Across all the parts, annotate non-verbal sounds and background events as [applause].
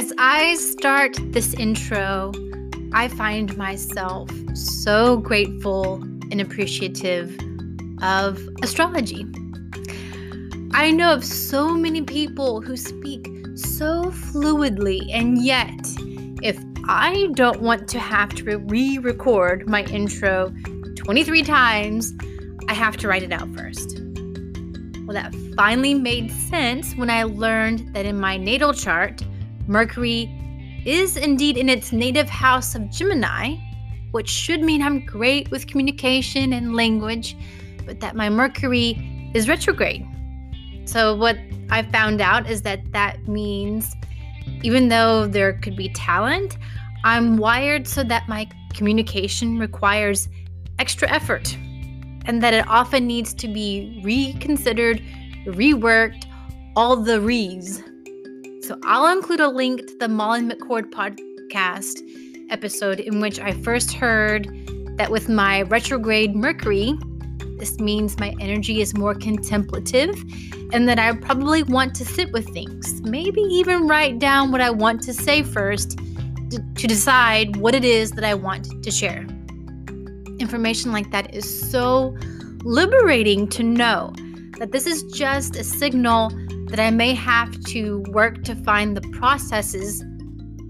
As I start this intro, I find myself so grateful and appreciative of astrology. I know of so many people who speak so fluidly, and yet, if I don't want to have to re record my intro 23 times, I have to write it out first. Well, that finally made sense when I learned that in my natal chart, Mercury is indeed in its native house of Gemini, which should mean I'm great with communication and language, but that my Mercury is retrograde. So, what I found out is that that means even though there could be talent, I'm wired so that my communication requires extra effort and that it often needs to be reconsidered, reworked, all the re's. So I'll include a link to the Molly McCord podcast episode in which I first heard that with my retrograde Mercury, this means my energy is more contemplative and that I probably want to sit with things. Maybe even write down what I want to say first to, to decide what it is that I want to share information like that is so liberating to know that this is just a signal that I may have to work to find the processes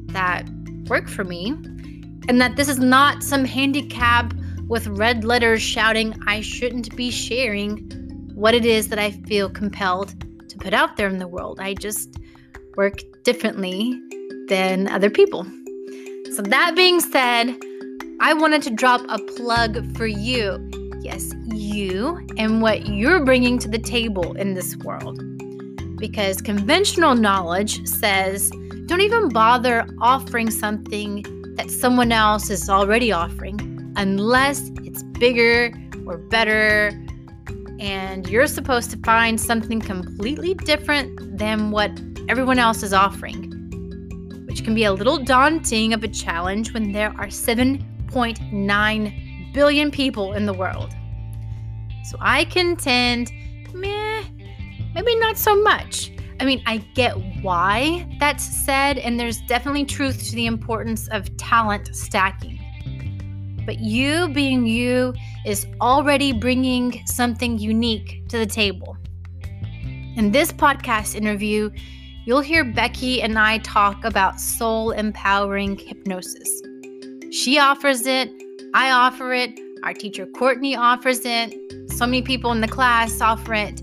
that work for me, and that this is not some handicap with red letters shouting I shouldn't be sharing what it is that I feel compelled to put out there in the world. I just work differently than other people. So, that being said, I wanted to drop a plug for you. Yes, you and what you're bringing to the table in this world. Because conventional knowledge says don't even bother offering something that someone else is already offering unless it's bigger or better and you're supposed to find something completely different than what everyone else is offering, which can be a little daunting of a challenge when there are 7.9 billion people in the world. So I contend, meh, maybe not so much. I mean, I get why that's said, and there's definitely truth to the importance of talent stacking. But you being you is already bringing something unique to the table. In this podcast interview, you'll hear Becky and I talk about soul empowering hypnosis. She offers it, I offer it, our teacher Courtney offers it, so many people in the class offer it.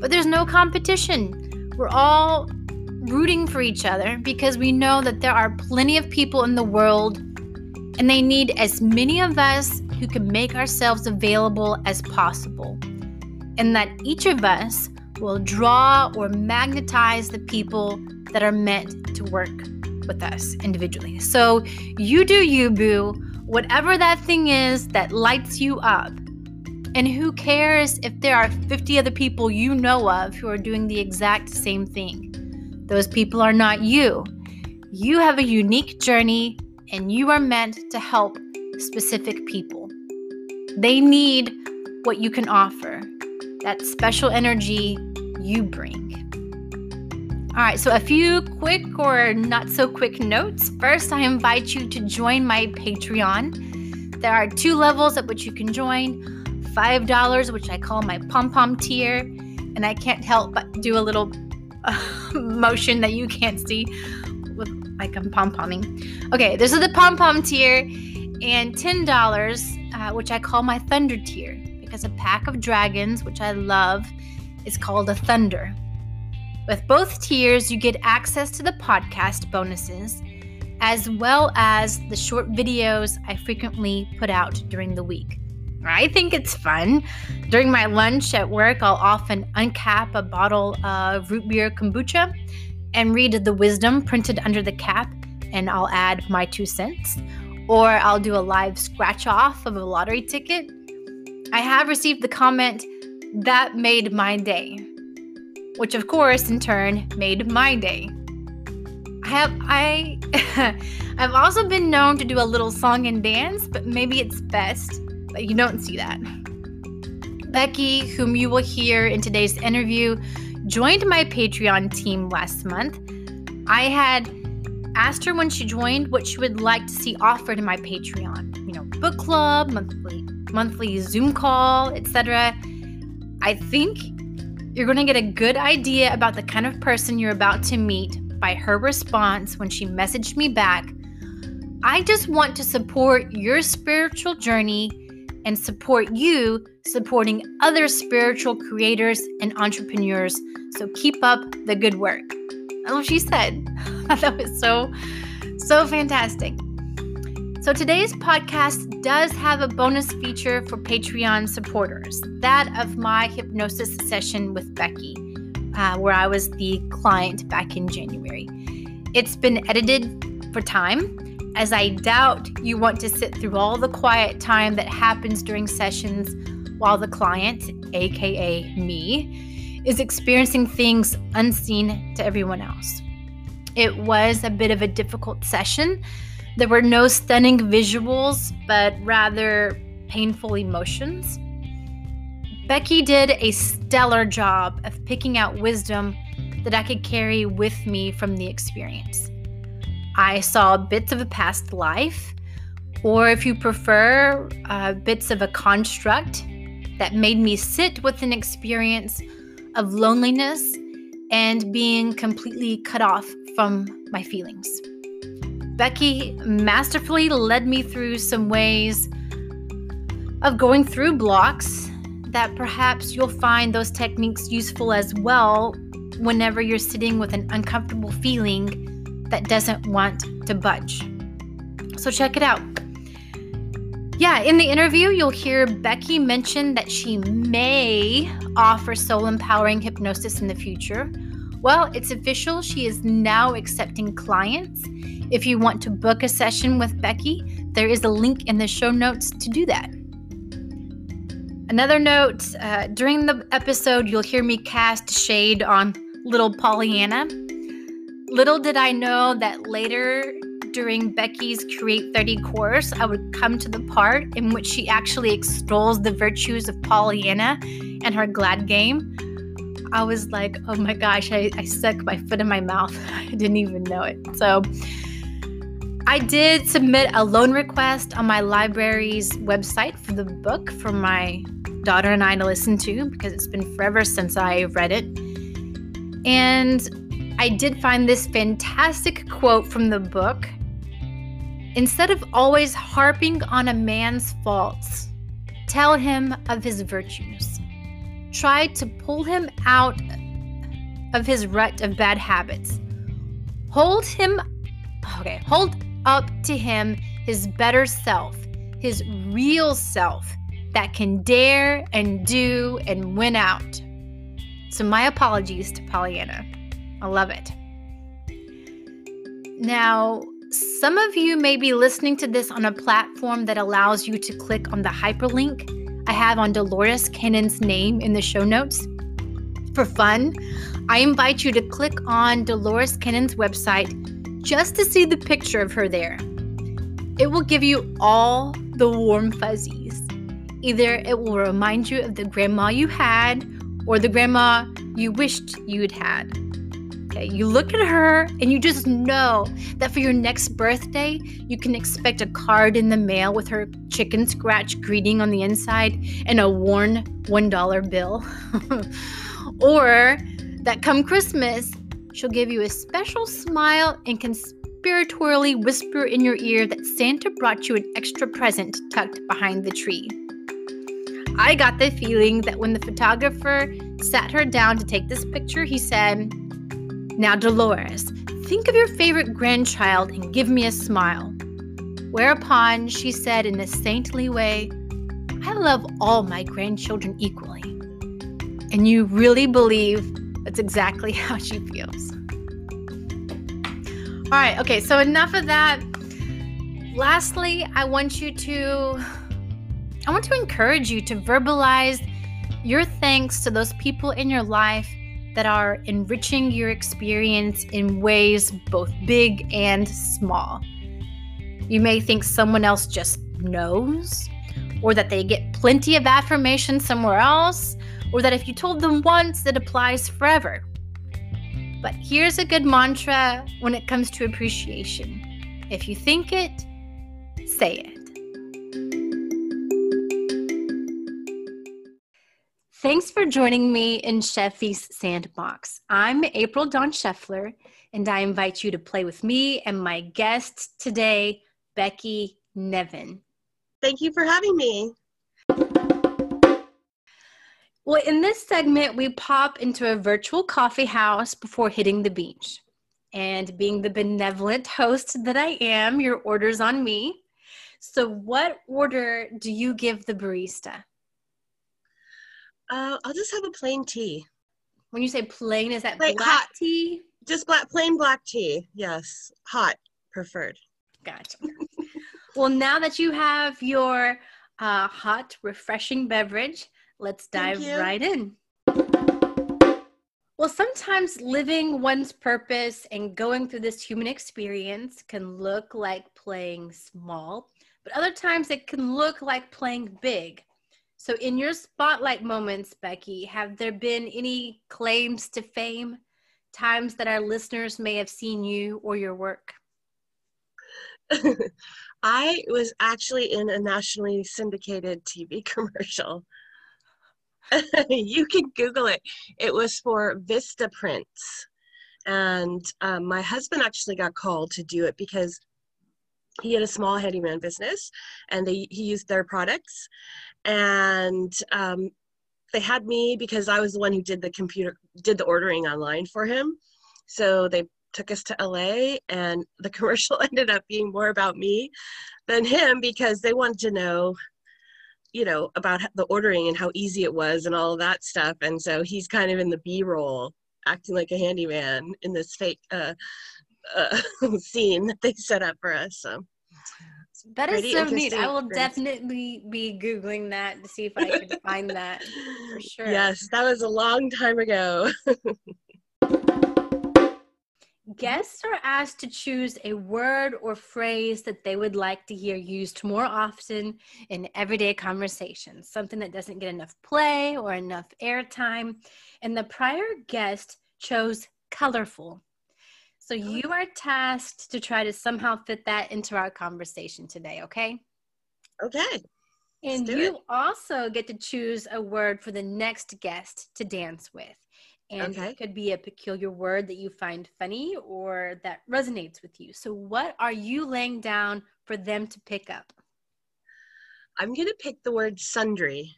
But there's no competition. We're all rooting for each other because we know that there are plenty of people in the world and they need as many of us who can make ourselves available as possible. And that each of us will draw or magnetize the people that are meant to work with us individually. So you do you, boo, whatever that thing is that lights you up. And who cares if there are 50 other people you know of who are doing the exact same thing? Those people are not you. You have a unique journey and you are meant to help specific people. They need what you can offer, that special energy you bring. All right, so a few quick or not so quick notes. First, I invite you to join my Patreon. There are two levels at which you can join $5, which I call my pom pom tier, and I can't help but do a little uh, [laughs] motion that you can't see with like I'm pom pomming. Okay, this is the pom pom tier, and $10, uh, which I call my thunder tier, because a pack of dragons, which I love, is called a thunder. With both tiers, you get access to the podcast bonuses, as well as the short videos I frequently put out during the week. I think it's fun. During my lunch at work, I'll often uncap a bottle of root beer kombucha and read the wisdom printed under the cap, and I'll add my two cents. Or I'll do a live scratch off of a lottery ticket. I have received the comment, that made my day which of course in turn made my day. I have I [laughs] I've also been known to do a little song and dance, but maybe it's best you don't see that. Becky, whom you will hear in today's interview, joined my Patreon team last month. I had asked her when she joined what she would like to see offered in my Patreon. You know, book club, monthly monthly Zoom call, etc. I think you're going to get a good idea about the kind of person you're about to meet by her response when she messaged me back. I just want to support your spiritual journey and support you supporting other spiritual creators and entrepreneurs. So keep up the good work. That's what she said. [laughs] that was so, so fantastic. So today's podcast does have a bonus feature for Patreon supporters that of my hypnosis session with Becky, uh, where I was the client back in January. It's been edited for time, as I doubt you want to sit through all the quiet time that happens during sessions while the client, aka me, is experiencing things unseen to everyone else. It was a bit of a difficult session. There were no stunning visuals, but rather painful emotions. Becky did a stellar job of picking out wisdom that I could carry with me from the experience. I saw bits of a past life, or if you prefer, uh, bits of a construct that made me sit with an experience of loneliness and being completely cut off from my feelings. Becky masterfully led me through some ways of going through blocks that perhaps you'll find those techniques useful as well whenever you're sitting with an uncomfortable feeling that doesn't want to budge. So, check it out. Yeah, in the interview, you'll hear Becky mention that she may offer soul empowering hypnosis in the future. Well, it's official. She is now accepting clients. If you want to book a session with Becky, there is a link in the show notes to do that. Another note uh, during the episode, you'll hear me cast shade on little Pollyanna. Little did I know that later during Becky's Create 30 course, I would come to the part in which she actually extols the virtues of Pollyanna and her glad game. I was like, oh my gosh, I, I stuck my foot in my mouth. [laughs] I didn't even know it. So I did submit a loan request on my library's website for the book for my daughter and I to listen to because it's been forever since I read it. And I did find this fantastic quote from the book Instead of always harping on a man's faults, tell him of his virtues. Try to pull him out of his rut of bad habits. Hold him, okay, hold up to him his better self, his real self that can dare and do and win out. So, my apologies to Pollyanna. I love it. Now, some of you may be listening to this on a platform that allows you to click on the hyperlink I have on Dolores Cannon's name in the show notes. For fun, I invite you to click on Dolores Cannon's website just to see the picture of her there. It will give you all the warm fuzzies. Either it will remind you of the grandma you had or the grandma you wished you'd had. Okay, you look at her and you just know that for your next birthday, you can expect a card in the mail with her chicken scratch greeting on the inside and a worn $1 bill. [laughs] or that come Christmas, she'll give you a special smile and conspiratorially whisper in your ear that Santa brought you an extra present tucked behind the tree. I got the feeling that when the photographer sat her down to take this picture, he said, now, Dolores, think of your favorite grandchild and give me a smile. Whereupon she said in a saintly way, I love all my grandchildren equally. And you really believe that's exactly [laughs] how she feels. All right, okay, so enough of that. Lastly, I want you to I want to encourage you to verbalize your thanks to those people in your life that are enriching your experience in ways both big and small. You may think someone else just knows, or that they get plenty of affirmation somewhere else, or that if you told them once, it applies forever. But here's a good mantra when it comes to appreciation if you think it, say it. Thanks for joining me in Sheffy's Sandbox. I'm April Dawn Scheffler, and I invite you to play with me and my guest today, Becky Nevin. Thank you for having me. Well, in this segment, we pop into a virtual coffee house before hitting the beach. And being the benevolent host that I am, your order's on me. So, what order do you give the barista? Uh, I'll just have a plain tea. When you say plain, is that plain, black hot. tea? Just black, plain black tea. Yes, hot preferred. Gotcha. [laughs] well, now that you have your uh, hot, refreshing beverage, let's dive right in. Well, sometimes living one's purpose and going through this human experience can look like playing small, but other times it can look like playing big. So, in your spotlight moments, Becky, have there been any claims to fame, times that our listeners may have seen you or your work? [laughs] I was actually in a nationally syndicated TV [laughs] commercial. [laughs] you can Google it. It was for Vista Prints. And um, my husband actually got called to do it because he had a small handyman business and they, he used their products. And um, they had me because I was the one who did the computer, did the ordering online for him. So they took us to LA and the [laughs] commercial [laughs] ended up being more about me than him because they wanted to know you know about the ordering and how easy it was and all of that stuff and so he's kind of in the b-roll acting like a handyman in this fake uh, uh, [laughs] scene that they set up for us so that is so neat. I will definitely be googling that to see if I can find that for [laughs] sure. Yes, that was a long time ago. [laughs] Guests are asked to choose a word or phrase that they would like to hear used more often in everyday conversations, something that doesn't get enough play or enough airtime. And the prior guest chose colorful. So you are tasked to try to somehow fit that into our conversation today, okay? Okay. And you it. also get to choose a word for the next guest to dance with. And okay. it could be a peculiar word that you find funny or that resonates with you. So, what are you laying down for them to pick up? I'm going to pick the word sundry.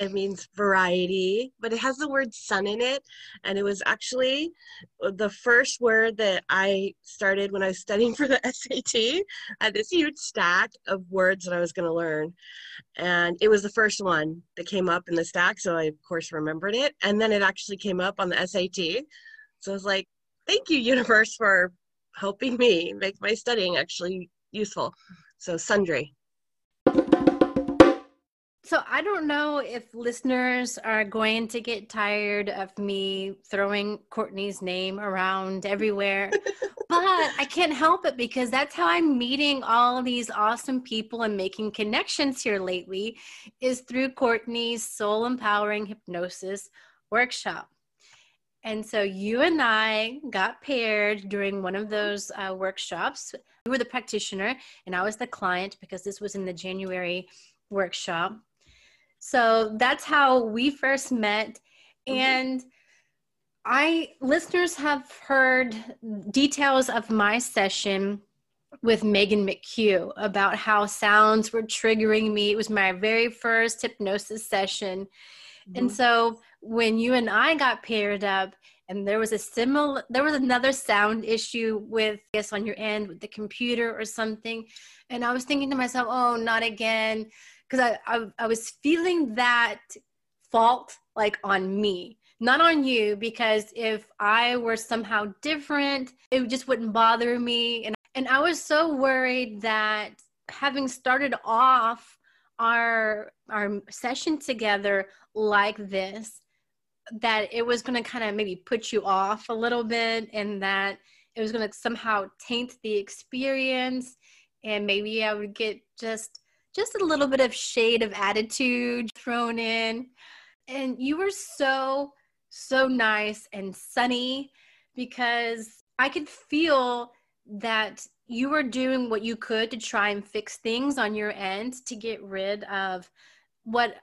It means variety, but it has the word sun in it. And it was actually uh, the first word that I started when I was studying [laughs] for the SAT. I had this huge stack of words that I was going to learn. And it was the first one that came up in the stack. So I, of course, remembered it. And then it actually came up on the SAT. So I was like, thank you, universe, for helping me make my studying actually useful. So, sundry. So I don't know if listeners are going to get tired of me throwing Courtney's name around everywhere, but I can't help it because that's how I'm meeting all these awesome people and making connections here lately is through Courtney's soul empowering hypnosis workshop. And so you and I got paired during one of those uh, workshops. You were the practitioner and I was the client because this was in the January workshop so that's how we first met. Mm-hmm. And I listeners have heard details of my session with Megan McHugh about how sounds were triggering me. It was my very first hypnosis session. Mm-hmm. And so when you and I got paired up and there was a similar there was another sound issue with I guess on your end with the computer or something and I was thinking to myself, "Oh, not again." Because I, I I was feeling that fault like on me. Not on you because if i were somehow different it just wouldn't bother me. And and i was so worried that having started off our our session together like this that it was going to kind of maybe put you off a little bit and that it was going to somehow taint the experience and maybe i would get just just a little bit of shade of attitude thrown in. And you were so, so nice and sunny because I could feel that you were doing what you could to try and fix things on your end to get rid of what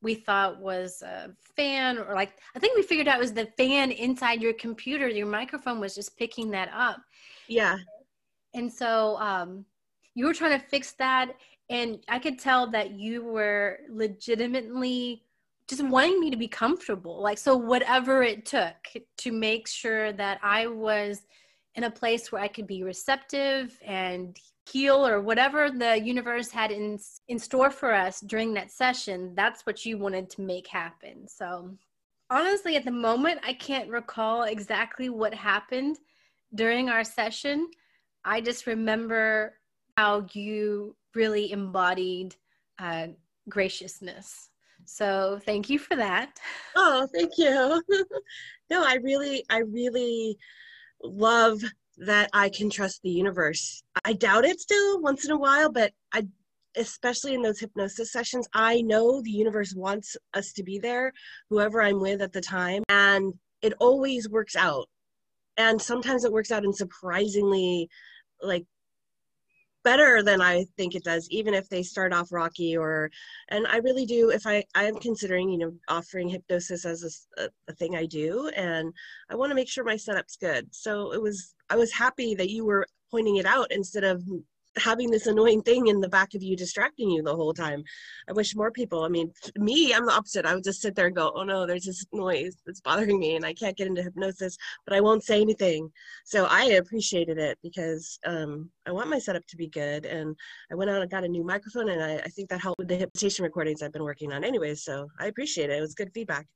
we thought was a fan or like i think we figured out was the fan inside your computer. Your microphone was just picking that up. Yeah. And so um, you were trying to fix that and i could tell that you were legitimately just wanting me to be comfortable. Like so whatever it took to make sure that i was in a place where I could be receptive and heal or whatever the universe had in in store for us during that session that's what you wanted to make happen. So honestly at the moment i can't recall exactly what happened during our session. I just remember how you really embodied uh, graciousness so thank you for that oh thank you [laughs] no i really i really love that I can trust the universe. I doubt it still once in a while, but I especially in those hypnosis sessions, I know the universe wants us to be there, whoever I'm with at the time, and it always works out. And sometimes it works out in surprisingly like better than I think it does, even if they start off rocky or, and I really do, if I, I am considering, you know, offering hypnosis as a, a thing I do, and I want to make sure my setup's good. So it was, I was happy that you were pointing it out instead of having this annoying thing in the back of you distracting you the whole time. I wish more people, I mean, me, I'm the opposite. I would just sit there and go, oh no, there's this noise that's bothering me and I can't get into hypnosis, but I won't say anything. So I appreciated it because um, I want my setup to be good. And I went out and got a new microphone and I, I think that helped with the hypnotation recordings I've been working on anyway. So I appreciate it. It was good feedback.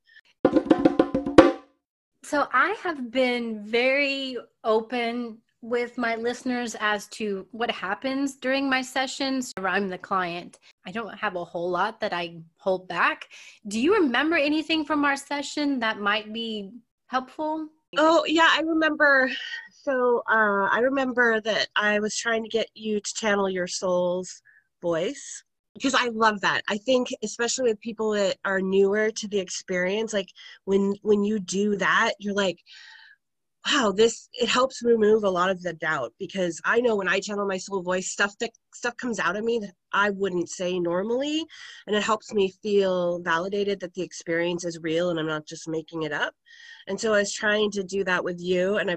So I have been very open with my listeners as to what happens during my sessions. I'm the client. I don't have a whole lot that I hold back. Do you remember anything from our session that might be helpful? Oh, yeah, I remember. So uh, I remember that I was trying to get you to channel your soul's voice because I love that. I think especially with people that are newer to the experience, like when when you do that, you're like, wow this it helps remove a lot of the doubt because i know when i channel my soul voice stuff that stuff comes out of me that i wouldn't say normally. And it helps me feel validated that the experience is real and i'm not just making it up. And so i was trying to do that with you and i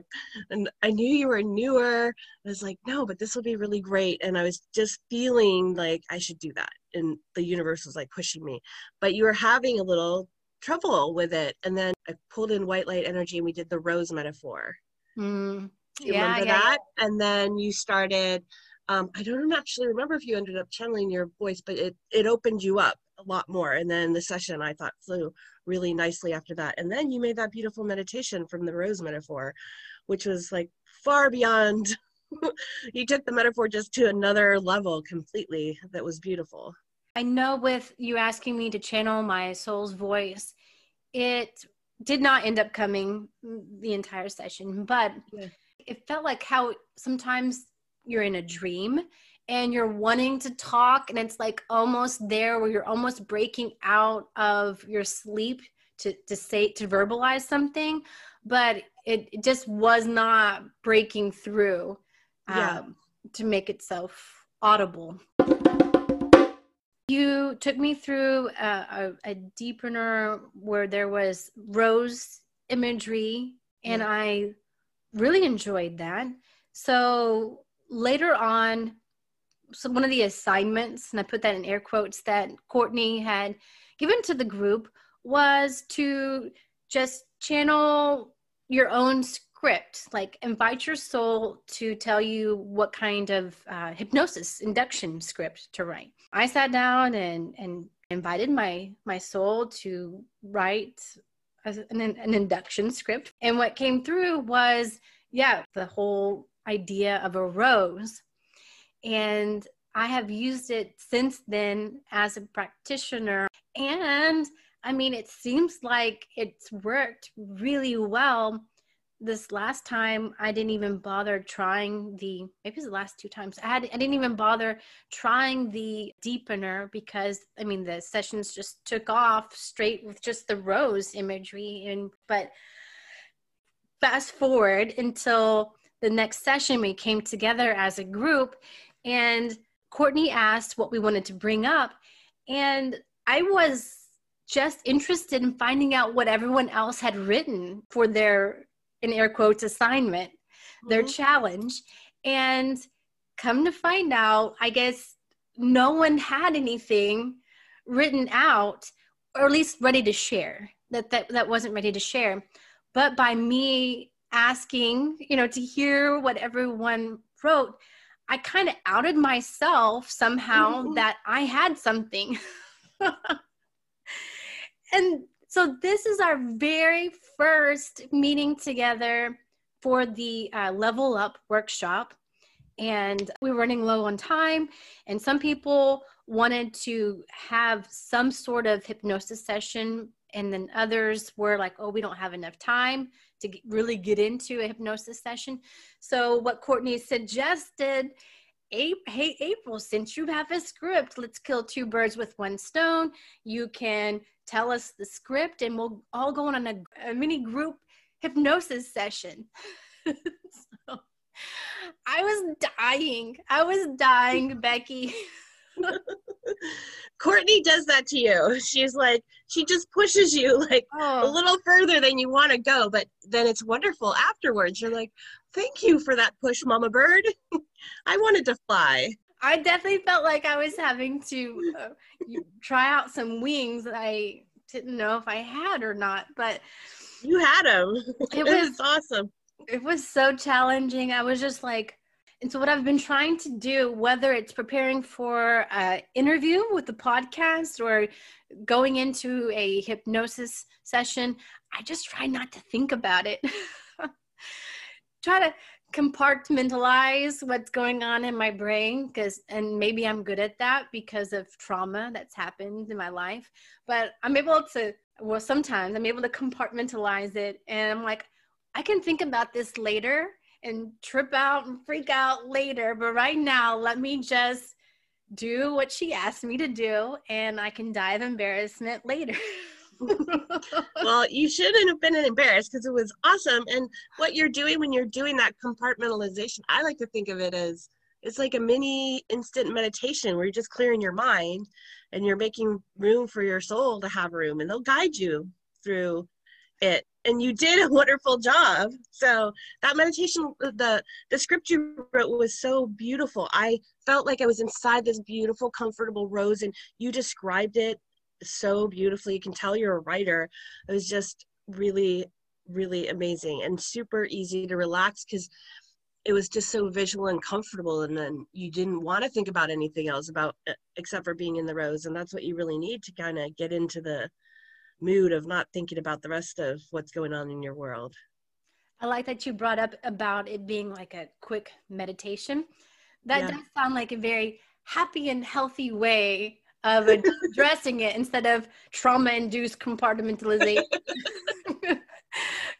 and i knew you were newer. I was like no but this will be really great. And i was just feeling like i should do that. And the universe was like pushing me. But you were having a little trouble with it. And then I pulled in white light energy and we did the rose metaphor. Mm. You yeah, remember yeah, that? Yeah. And then you started, um, I don't actually remember if you ended up channeling your voice, but it, it opened you up a lot more. And then the session I thought flew really nicely after that. And then you made that beautiful meditation from the rose metaphor, which was like far beyond. [laughs] you took the metaphor just to another level completely. That was beautiful. I know with you asking me to channel my soul's voice, it did not end up coming the entire session, but yeah. it felt like how sometimes you're in a dream and you're wanting to talk and it's like almost there where you're almost breaking out of your sleep to, to say to verbalize something but it, it just was not breaking through um, yeah. to make itself audible you took me through a, a, a deepener where there was rose imagery, and yeah. I really enjoyed that. So later on, so one of the assignments, and I put that in air quotes, that Courtney had given to the group was to just channel your own script like invite your soul to tell you what kind of uh, hypnosis induction script to write. I sat down and and invited my my soul to write an, an induction script. And what came through was yeah the whole idea of a rose. And i have used it since then as a practitioner. And i mean it seems like it's worked really well this last time I didn't even bother trying the maybe it was the last two times I had I didn't even bother trying the deepener because I mean the sessions just took off straight with just the rose imagery and but fast forward until the next session, we came together as a group, and Courtney asked what we wanted to bring up. And I was just interested in finding out what everyone else had written for their, in air quotes, assignment, mm-hmm. their challenge. And come to find out, I guess no one had anything written out, or at least ready to share. That that that wasn't ready to share. But by me asking, you know, to hear what everyone wrote, I kind of outed myself somehow mm-hmm. that I had something. [laughs] and so this is our very first meeting together for the uh, Level Up workshop. And we were running low on time, and some people wanted to have some sort of hypnosis session, and then others were like, oh, we don't have enough time to really get into a hypnosis session. So, what Courtney suggested hey april since you have a script let's kill two birds with one stone you can tell us the script and we'll all go on a, a mini group hypnosis session [laughs] so, i was dying i was dying becky [laughs] Courtney does that to you. She's like, she just pushes you like oh. a little further than you want to go, but then it's wonderful afterwards. You're like, thank you for that push, Mama Bird. [laughs] I wanted to fly. I definitely felt like I was having to uh, try out some wings that I didn't know if I had or not, but you had them. It was awesome. It was so challenging. I was just like, and so, what I've been trying to do, whether it's preparing for an interview with the podcast or going into a hypnosis session, I just try not to think about it. [laughs] try to compartmentalize what's going on in my brain because and maybe i'm good at that because of trauma that's happened in my life but i'm able to well sometimes i'm able to compartmentalize it and i'm like i can think about this later and trip out and freak out later. But right now, let me just do what she asked me to do and I can die of embarrassment later. [laughs] [laughs] well, you shouldn't have been embarrassed because it was awesome. And what you're doing when you're doing that compartmentalization, I like to think of it as it's like a mini instant meditation where you're just clearing your mind and you're making room for your soul to have room and they'll guide you through it and you did a wonderful job so that meditation the the script you wrote was so beautiful i felt like i was inside this beautiful comfortable rose and you described it so beautifully you can tell you're a writer it was just really really amazing and super easy to relax because it was just so visual and comfortable and then you didn't want to think about anything else about except for being in the rose and that's what you really need to kind of get into the mood of not thinking about the rest of what's going on in your world. I like that you brought up about it being like a quick meditation. That yeah. does sound like a very happy and healthy way of addressing it instead of trauma induced compartmentalization. [laughs]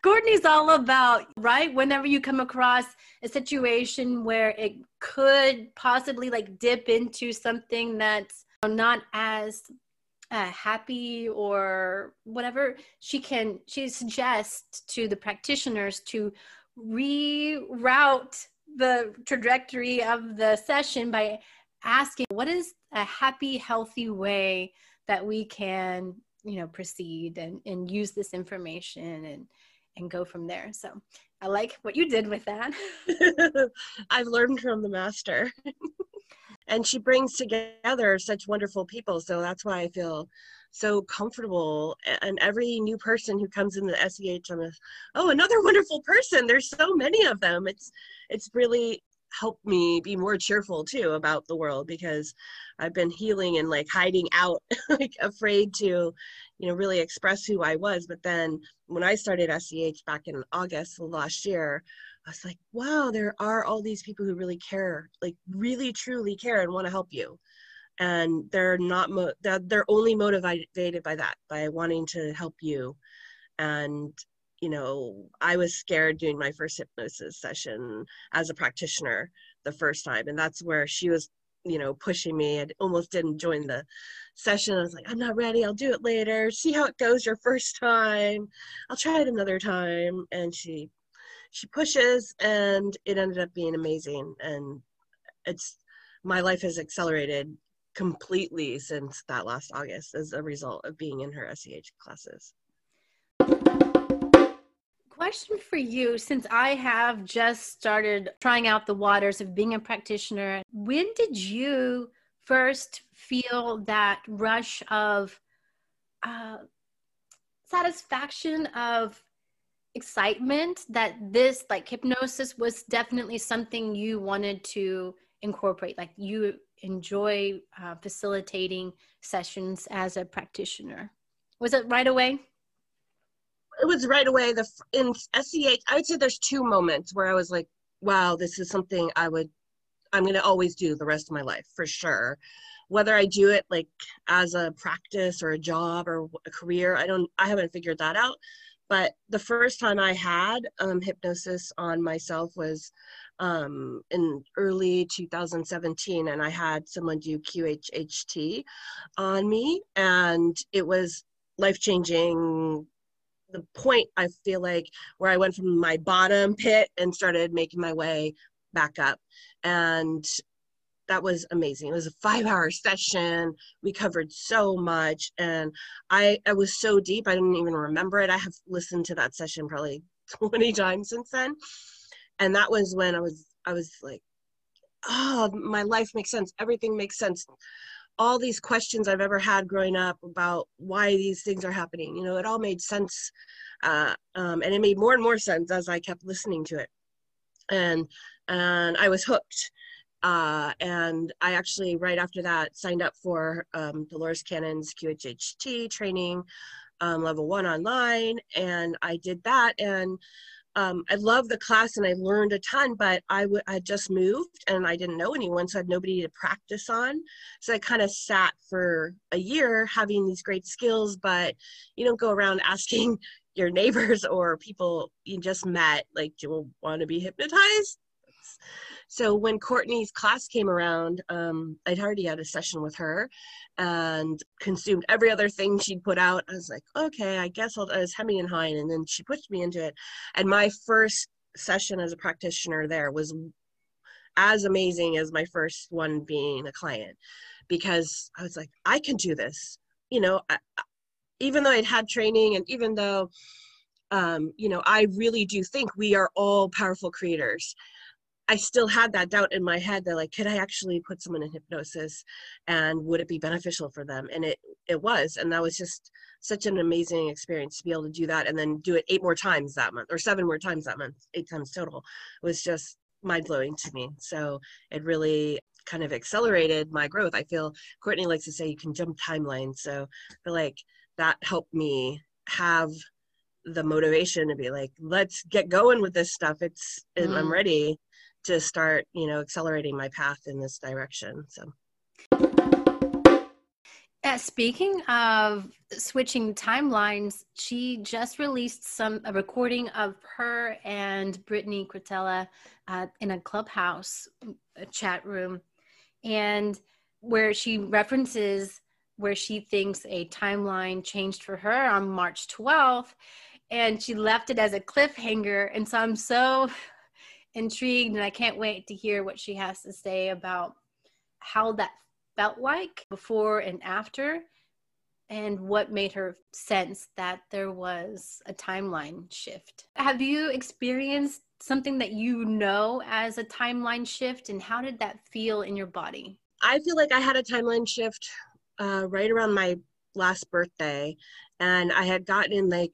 Courtney's all about, right? Whenever you come across a situation where it could possibly like dip into something that's not as uh, happy or whatever she can she suggests to the practitioners to reroute the trajectory of the session by asking what is a happy healthy way that we can you know proceed and, and use this information and and go from there. So i like what you did with that. [laughs] [laughs] I've learned from the master. [laughs] And she brings together such wonderful people. So that's why i feel so comfortable. And every new person who comes in the seh i'm a, oh another wonderful person. There's so many of them. It's it's really helped me be more cheerful too about the world because i've been healing and like hiding out [laughs] like afraid to you know really express who i was but then when i started seh back in august last year I was like, wow, there are all these people who really care, like really truly care and want to help you. And they're not, mo- they're, they're only motivated by that, by wanting to help you. And, you know, I was scared doing my first hypnosis session as a practitioner the first time. And that's where she was, you know, pushing me I almost didn't join the session. I was like, I'm not ready. I'll do it later. See how it goes your first time. I'll try it another time. And she she pushes and it ended up being amazing and it's my life has accelerated completely since that last august as a result of being in her seh classes question for you since i have just started trying out the waters of being a practitioner. When did you first feel that rush of uh, satisfaction of excitement that this like hypnosis was definitely something you wanted to incorporate like you enjoy uh, facilitating sessions as a practitioner? Was it right away it was right away the in SEH I would say there's two moments where I was like wow this is something I would I'm going to always do the rest of my life for sure whether I do it like as a practice or a job or a career I don't I haven't figured that out but the first time I had um, hypnosis on myself was um, in early 2017, and I had someone do QHHT on me, and it was life changing. The point I feel like where I went from my bottom pit and started making my way back up. And that was amazing. It was a five hour session. We covered so much and I, I was so deep. I didn't even remember it. I have listened to that session probably [laughs] 20 times since then. And that was when I was, I was like, oh, my life makes sense. Everything makes sense. All these questions I've ever had growing up about why these things are happening, you know, it all made sense. Uh, um, and it made more and more sense as I kept listening to it. And, and I was hooked uh, and I actually, right after that, signed up for um, Dolores Cannon's QHHT training, um, level one online. And I did that. And um, I love the class and I learned a ton, but I, w- I just moved and I didn't know anyone, so I had nobody to practice on. So I kind of sat for a year having these great skills, but you don't go around [laughs] asking your neighbors or people you just met, like, do you want to be hypnotized? So when Courtney's class came around, um, I'd already had a session with her and consumed every other thing she'd put out. I was like, okay, I guess I'll, I was hemming and hawing. And then she pushed me into it. And my first session as a practitioner there was as amazing as my first one being a client because I was like, I can do this. You know, I, even though I'd had training and even though, um, you know, I really do think we are all powerful creators I still had that doubt in my head that like, could I actually put someone in hypnosis and would it be beneficial for them? And it it was. And that was just such an amazing experience to be able to do that and then do it eight more times that month or seven more times that month, eight times total was just mind blowing to me. So it really kind of accelerated my growth. I feel Courtney likes to say you can jump timelines. So I feel like that helped me have the motivation to be like, let's get going with this stuff. It's mm. I'm ready to start you know accelerating my path in this direction so uh, speaking of switching timelines, she just released some a recording of her and Brittany Cretella uh, in a clubhouse a chat room, and where she references where she thinks a timeline changed for her on March 12th, and she left it as a cliffhanger. And so I'm so intrigued and I can't wait to hear what she has to say about how that felt like before and after and what made her sense that there was a timeline shift. Have you experienced something that you know as a timeline shift and how did that feel in your body? I feel like I had a timeline shift uh, right around my last birthday and I had gotten in like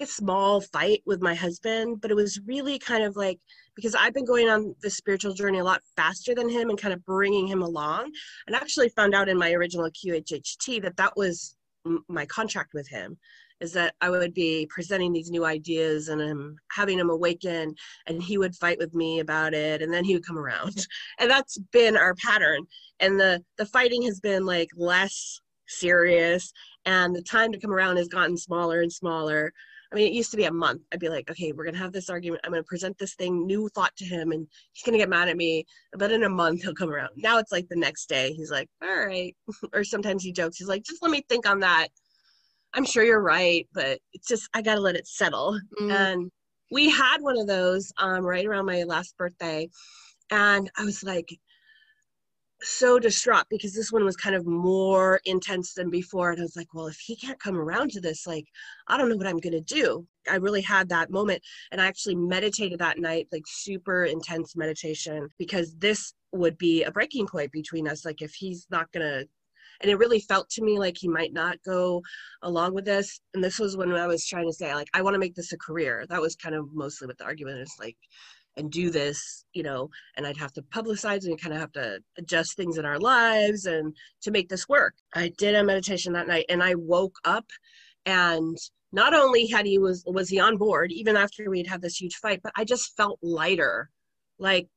a small fight with my husband, but it was really kind of like because I've been going on the spiritual journey a lot faster than him and kind of bringing him along. And actually found out in my original QHHT that that was m- my contract with him is that I would be presenting these new ideas and um, having him awaken and he would fight with me about it and then he would come around. [laughs] And that's been our pattern. And the the fighting has been like less serious and the time to come around has gotten smaller and smaller I mean, it used to be a month. I'd be like, okay, we're gonna have this argument. I'm gonna present this thing, new thought to him, and he's gonna get mad at me. But in a month, he'll come around. Now it's like the next day. He's like, all right. [laughs] or sometimes he jokes. He's like, just let me think on that. I'm sure you're right, but it's just I gotta let it settle. Mm. And we had one of those um, right around my last birthday. And I was like, so distraught because this one was kind of more intense than before. And I was like, well, if he can't come around to this, like, I don't know what I'm going to do. I really had that moment. And I actually meditated that night, like super intense meditation, because this would be a breaking point between us. Like, if he's not going to, and it really felt to me like he might not go along with this. And this was when I was trying to say, like, I want to make this a career. That was kind of mostly what the argument is like, and do this, you know, and I'd have to publicize and kind of have to adjust things in our lives and to make this work. I did a meditation that night and I woke up and not only had he was was he on board even after we'd had this huge fight, but I just felt lighter. Like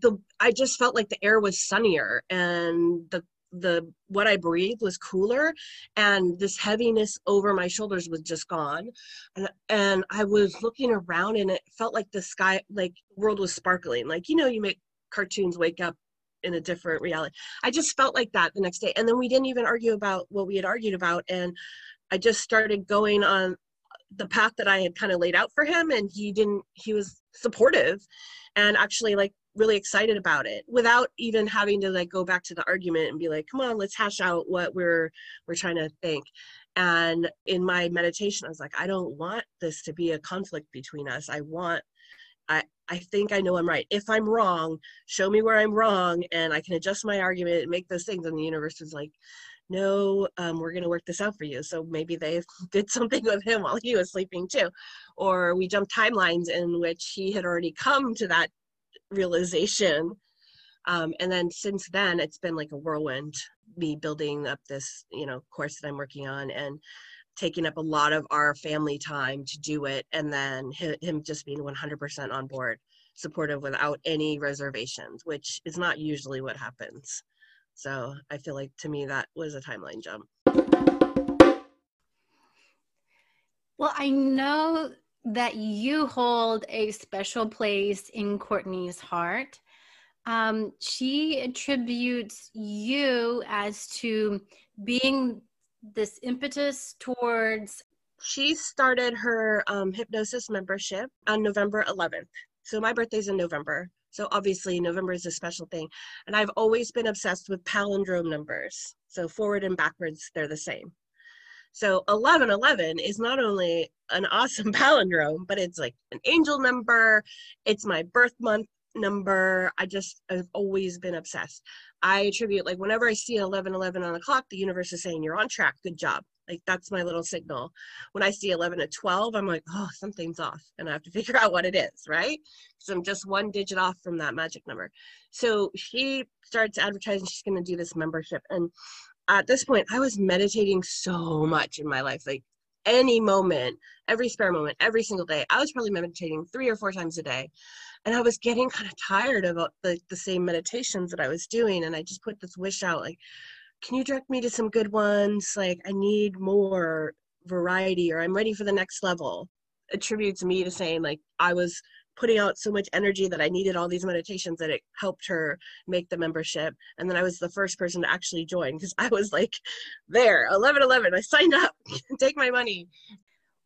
the I just felt like the air was sunnier and the the what I breathed was cooler and this heaviness over my shoulders was just gone. And and I was looking around and it felt like the sky like world was sparkling. Like you know you make cartoons wake up in a different reality. I just felt like that the next day. And then we didn't even argue about what we had argued about and I just started going on the path that I had kind of laid out for him and he didn't he was supportive and actually like really excited about it without even having to like go back to the argument and be like come on let's hash out what we're we're trying to think. And in my meditation i was like i don't want this to be a conflict between us. I want i i think i know i'm right. If i'm wrong show me where i'm wrong and i can adjust my argument and make those things. And the universe is like no um, we're going to work this out for you. So maybe they [laughs] did something with him while he was sleeping too. Or we jumped timelines in which he had already come to that realization. Um, and then since then it's been like a whirlwind me building up this you know course that i'm working on and taking up a lot of our family time to do it and then him just being 100% on board supportive without any reservations which is not usually what happens. So i feel like to me that was a timeline jump. Well i know that you hold a special place in Courtney's heart. Um, she attributes you as to being this impetus towards. She started her um, hypnosis membership on November 11th. So my birthday's in November. So obviously, November is a special thing. And I've always been obsessed with palindrome numbers. So forward and backwards, they're the same. So 1111 is not only an awesome [laughs] palindrome, but it's like an angel number. It's my birth month number. I just, I've always been obsessed. I attribute, like, whenever I see 1111 on the clock, the universe is saying, You're on track. Good job. Like, that's my little signal. When I see 11 to 12, I'm like, Oh, something's off. And I have to [laughs] figure out what it is, right? Because I'm just one digit off from that magic number. So she starts advertising she's going to do this membership. And at this point, I was meditating so much in my life. Like any moment, every spare moment, every single day. I was probably meditating three or four times a day. And I was getting kind of tired of uh, the, the same meditations that I was doing. And I just put this wish out like, can you direct me to some good ones? Like, I need more variety or I'm ready for the next level. Attributes me to saying, like, I was putting out so much energy that I needed all these meditations that it helped her make the membership. And then I was the first person to actually join because I was like, there, 11 11, I signed up, [laughs] take my money.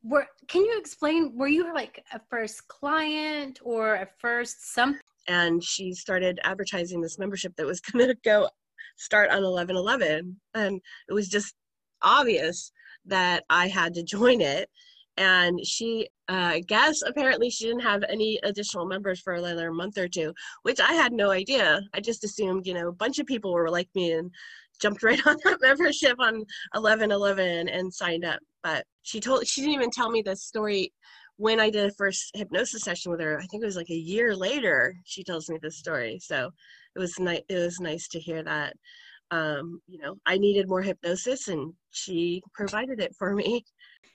Were, can you explain, were you like a first client or a first some? And she started advertising this membership that was [laughs] going to go start on 11 11. And it was just obvious that I had to join it and she uh, guess apparently she didn't have any additional members for another month or two, which I had no idea. I just assumed, you know, a bunch of people were like me and jumped right [laughs] on that membership on 1111 and signed up. But she told she didn't even tell me the story when I did a first hypnosis session with her. I think it was like a year later. She tells me this story, so it was nice. It was nice to hear that. Um, you know, I needed more hypnosis, and she provided it for me.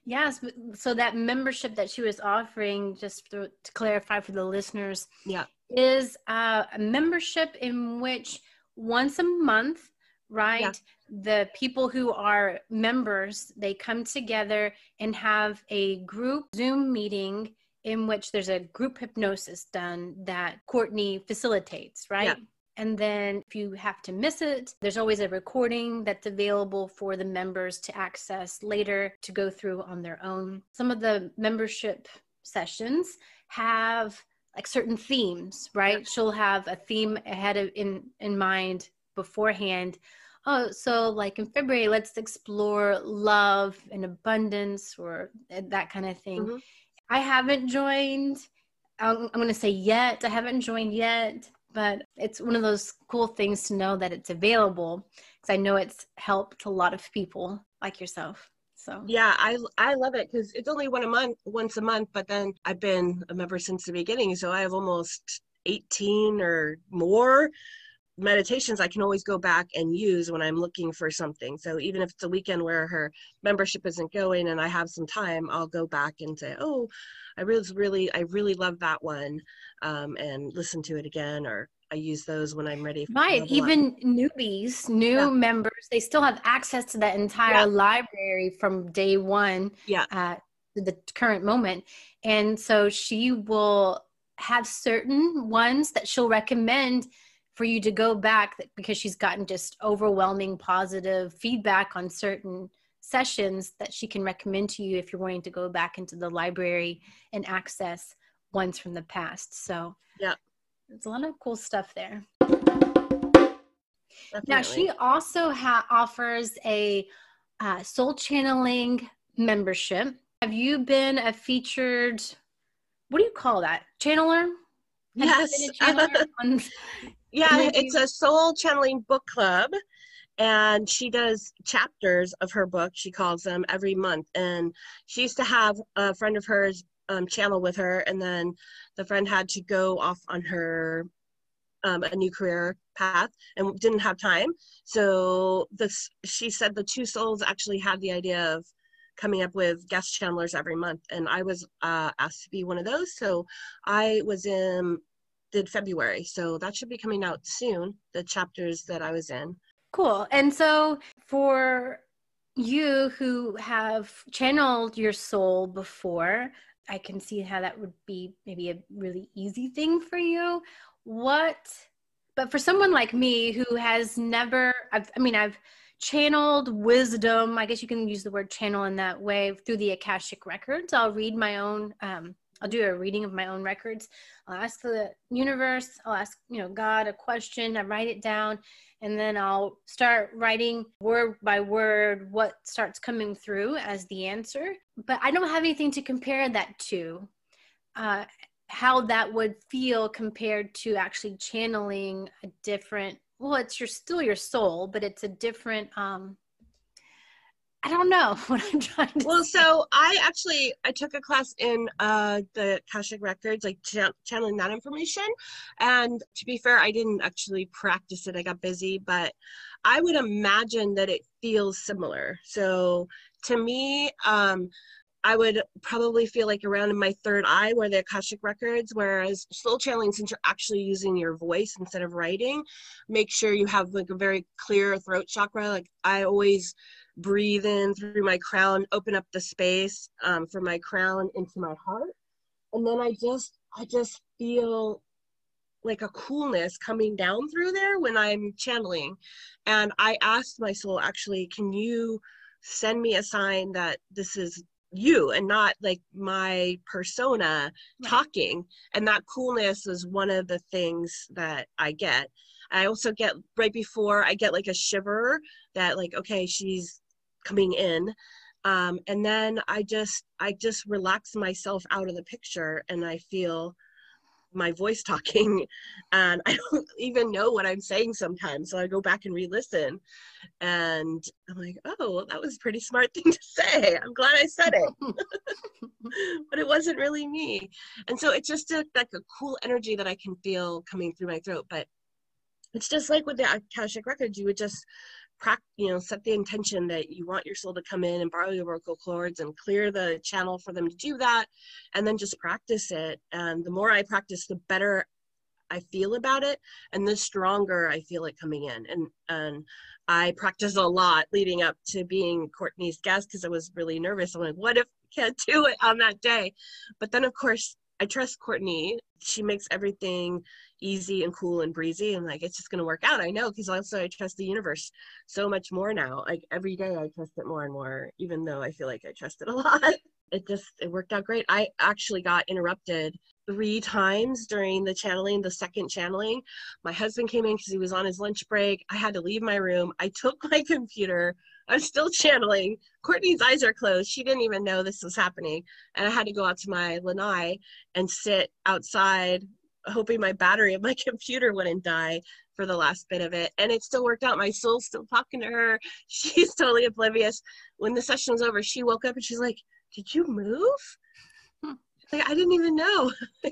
Yes. So that membership that she was offering, just to, to clarify for the listeners, yeah, is uh, a membership in which once a month, right? Yeah. The people who are members they come together and have a group Zoom meeting in which there's a group hypnosis done that Courtney facilitates, right? Yeah. And then if you have to miss it, there's always a recording that's available for the members to access later to go through on their own. Some of the membership sessions have like certain themes, right? She'll have a theme ahead of in in mind beforehand. Oh, so like in February, let's explore love and abundance or that kind of thing. Mm-hmm. I haven't joined. I'm, I'm going to say yet. I haven't joined yet, but it's one of those cool things to know that it's available because I know it's helped a lot of people like yourself. So yeah, I I love it because it's only one a month, once a month. But then I've been a member since the beginning, so I have almost 18 or more meditations I can always go back and use when I'm looking for something. So even if it's a weekend where her membership isn't going and I have some time, I'll go back and say, "Oh, I really, really, I really love that one," um, and listen to it again, or I use those when I'm ready. right. Even up. newbies, new yeah. members, they still have access to that entire yeah. library from day one. Yeah. At the current moment, and so she will have certain ones that she'll recommend for you to go back because she's gotten just overwhelming positive feedback on certain sessions that she can recommend to you if you're wanting to go back into the library and access ones from the past. So, yeah, there's a lot of cool stuff there. Definitely. Now, she also ha- offers a uh, soul channeling membership. Have you been a featured, what do you call that? Channeler? Have yes. [laughs] on, yeah, it's a soul channeling book club and she does chapters of her book she calls them every month. And she used to have a friend of hers um, channel with her and then the friend had to go off on her um, a new career path and didn't have time. So this she said the two souls actually had the idea of coming up with guest channelers every month. And i was uh, asked to be one of those. So i was in did February. So that should be coming out soon, the chapters that I was in. Cool. And so for you who have channeled your soul before, I can see how that would be maybe a really easy thing for you. What, but for someone like me who has never, I've, I mean, I've channeled wisdom, I guess you can use the word channel in that way through the Akashic records. I'll read my own um, I'll do a reading of my own records. I'll ask the universe, I'll ask, you know, God a question, I write it down, and then I'll start writing word by word what starts coming through as the answer. But I don't have anything to compare that to. Uh, how that would feel compared to actually channeling a different well it's your still your soul but it's a different um I don't know [laughs] what I'm trying to. Well, say. so I actually I took a class in uh, the Akashic Records, like ch- channeling that information. And to be fair, I didn't actually practice it. I got busy, but I would imagine that it feels similar. So to me, um, I would probably feel like around in my third eye where the Akashic records, whereas soul channeling, since you're actually using your voice instead of writing, make sure you have like a very clear throat chakra. Like I always breathe in through my crown, open up the space um, from my crown into my heart. And then I just, I just feel like a coolness coming down through there when I'm channeling. And I asked my soul, actually, can you send me a sign that this is you and not like my persona right. talking? And that coolness is one of the things that I get. I also get right before I get like a shiver that like okay she's coming in. Um, and then I just I just relax myself out of the picture and I feel my voice [laughs] talking and I don't even know what I'm saying sometimes. So I go back and re-listen and I'm like oh well, that was a pretty smart [laughs] thing to say. I'm glad I said it. [laughs] But it wasn't really me. And so it's just a, like a cool energy that I can feel coming through my throat. But it's just like with the Akashic records, you would just you know, set the intention that you want your soul to come in and borrow your vocal cords and clear the channel for them to do that, and then just practice it. And the more I practice, the better I feel about it, and the stronger I feel it coming in. And and I practiced a lot leading up to being Courtney's guest because I was really nervous. I'm like, what if I can't do it on that day? But then, of course, I trust Courtney. She makes everything easy and cool and breezy. And like, it's just going to work out. I know because also I trust the universe so much more now. Like every day I trust it more and more, even though I feel like I trust it a [laughs] lot. it just it worked out great. I actually got interrupted three times during the channeling, the second channeling. My husband came in because he was on his lunch break. I had to leave my room. I took [laughs] my computer. I'm still channeling. Courtney's eyes are closed. She didn't even know this was happening. And I had to go out to my lanai and sit outside, hoping my battery of my [laughs] computer wouldn't die for the last bit of it. And it still worked out. My soul's still talking to her. [laughs] She's totally oblivious. When the session was over, she woke up and she's like, Did you move? like I didn't even know [laughs]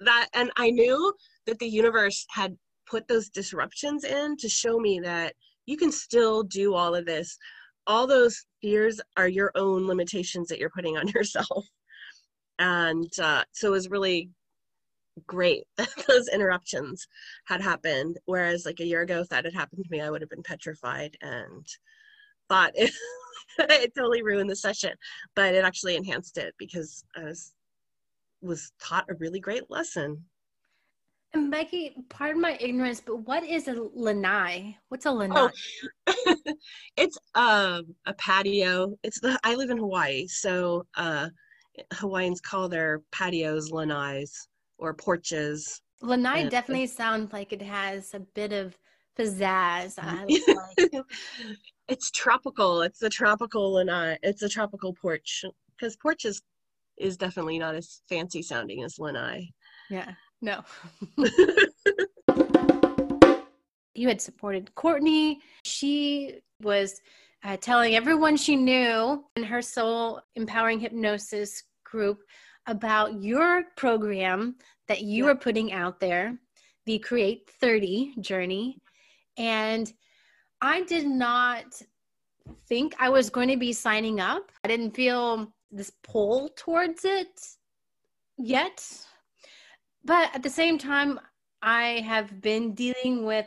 that and I knew that the universe had put those disruptions in to show me that you can still do all of this. All those fears are your own limitations that you're putting on yourself. And uh, so it was really great [laughs] that those interruptions had happened. Whereas, like a year ago, if that had happened to me, I would have been petrified and thought it, [laughs] it totally ruined the session, but it actually enhanced it because I was was taught a really great lesson. And Becky, pardon my ignorance, but what is a lanai? What's a lanai? Oh, [laughs] it's um, a patio. It's the I live in Hawaii, so uh, Hawaiians call their patios lanais or porches. Lanai and, definitely sounds like it has a bit of pizzazz. [laughs] it's tropical. It's a tropical uh, it's a tropical porch because porch is is definitely not as fancy sounding as lanai. Yeah. No. [laughs] [laughs] you had supported Courtney. She was uh, telling everyone she knew in her soul empowering hypnosis group about your program that you yeah. were putting out there, the Create 30 journey. And I did not think I was going to be signing up. I didn't feel this pull towards it yet. But at the same time, I have been dealing with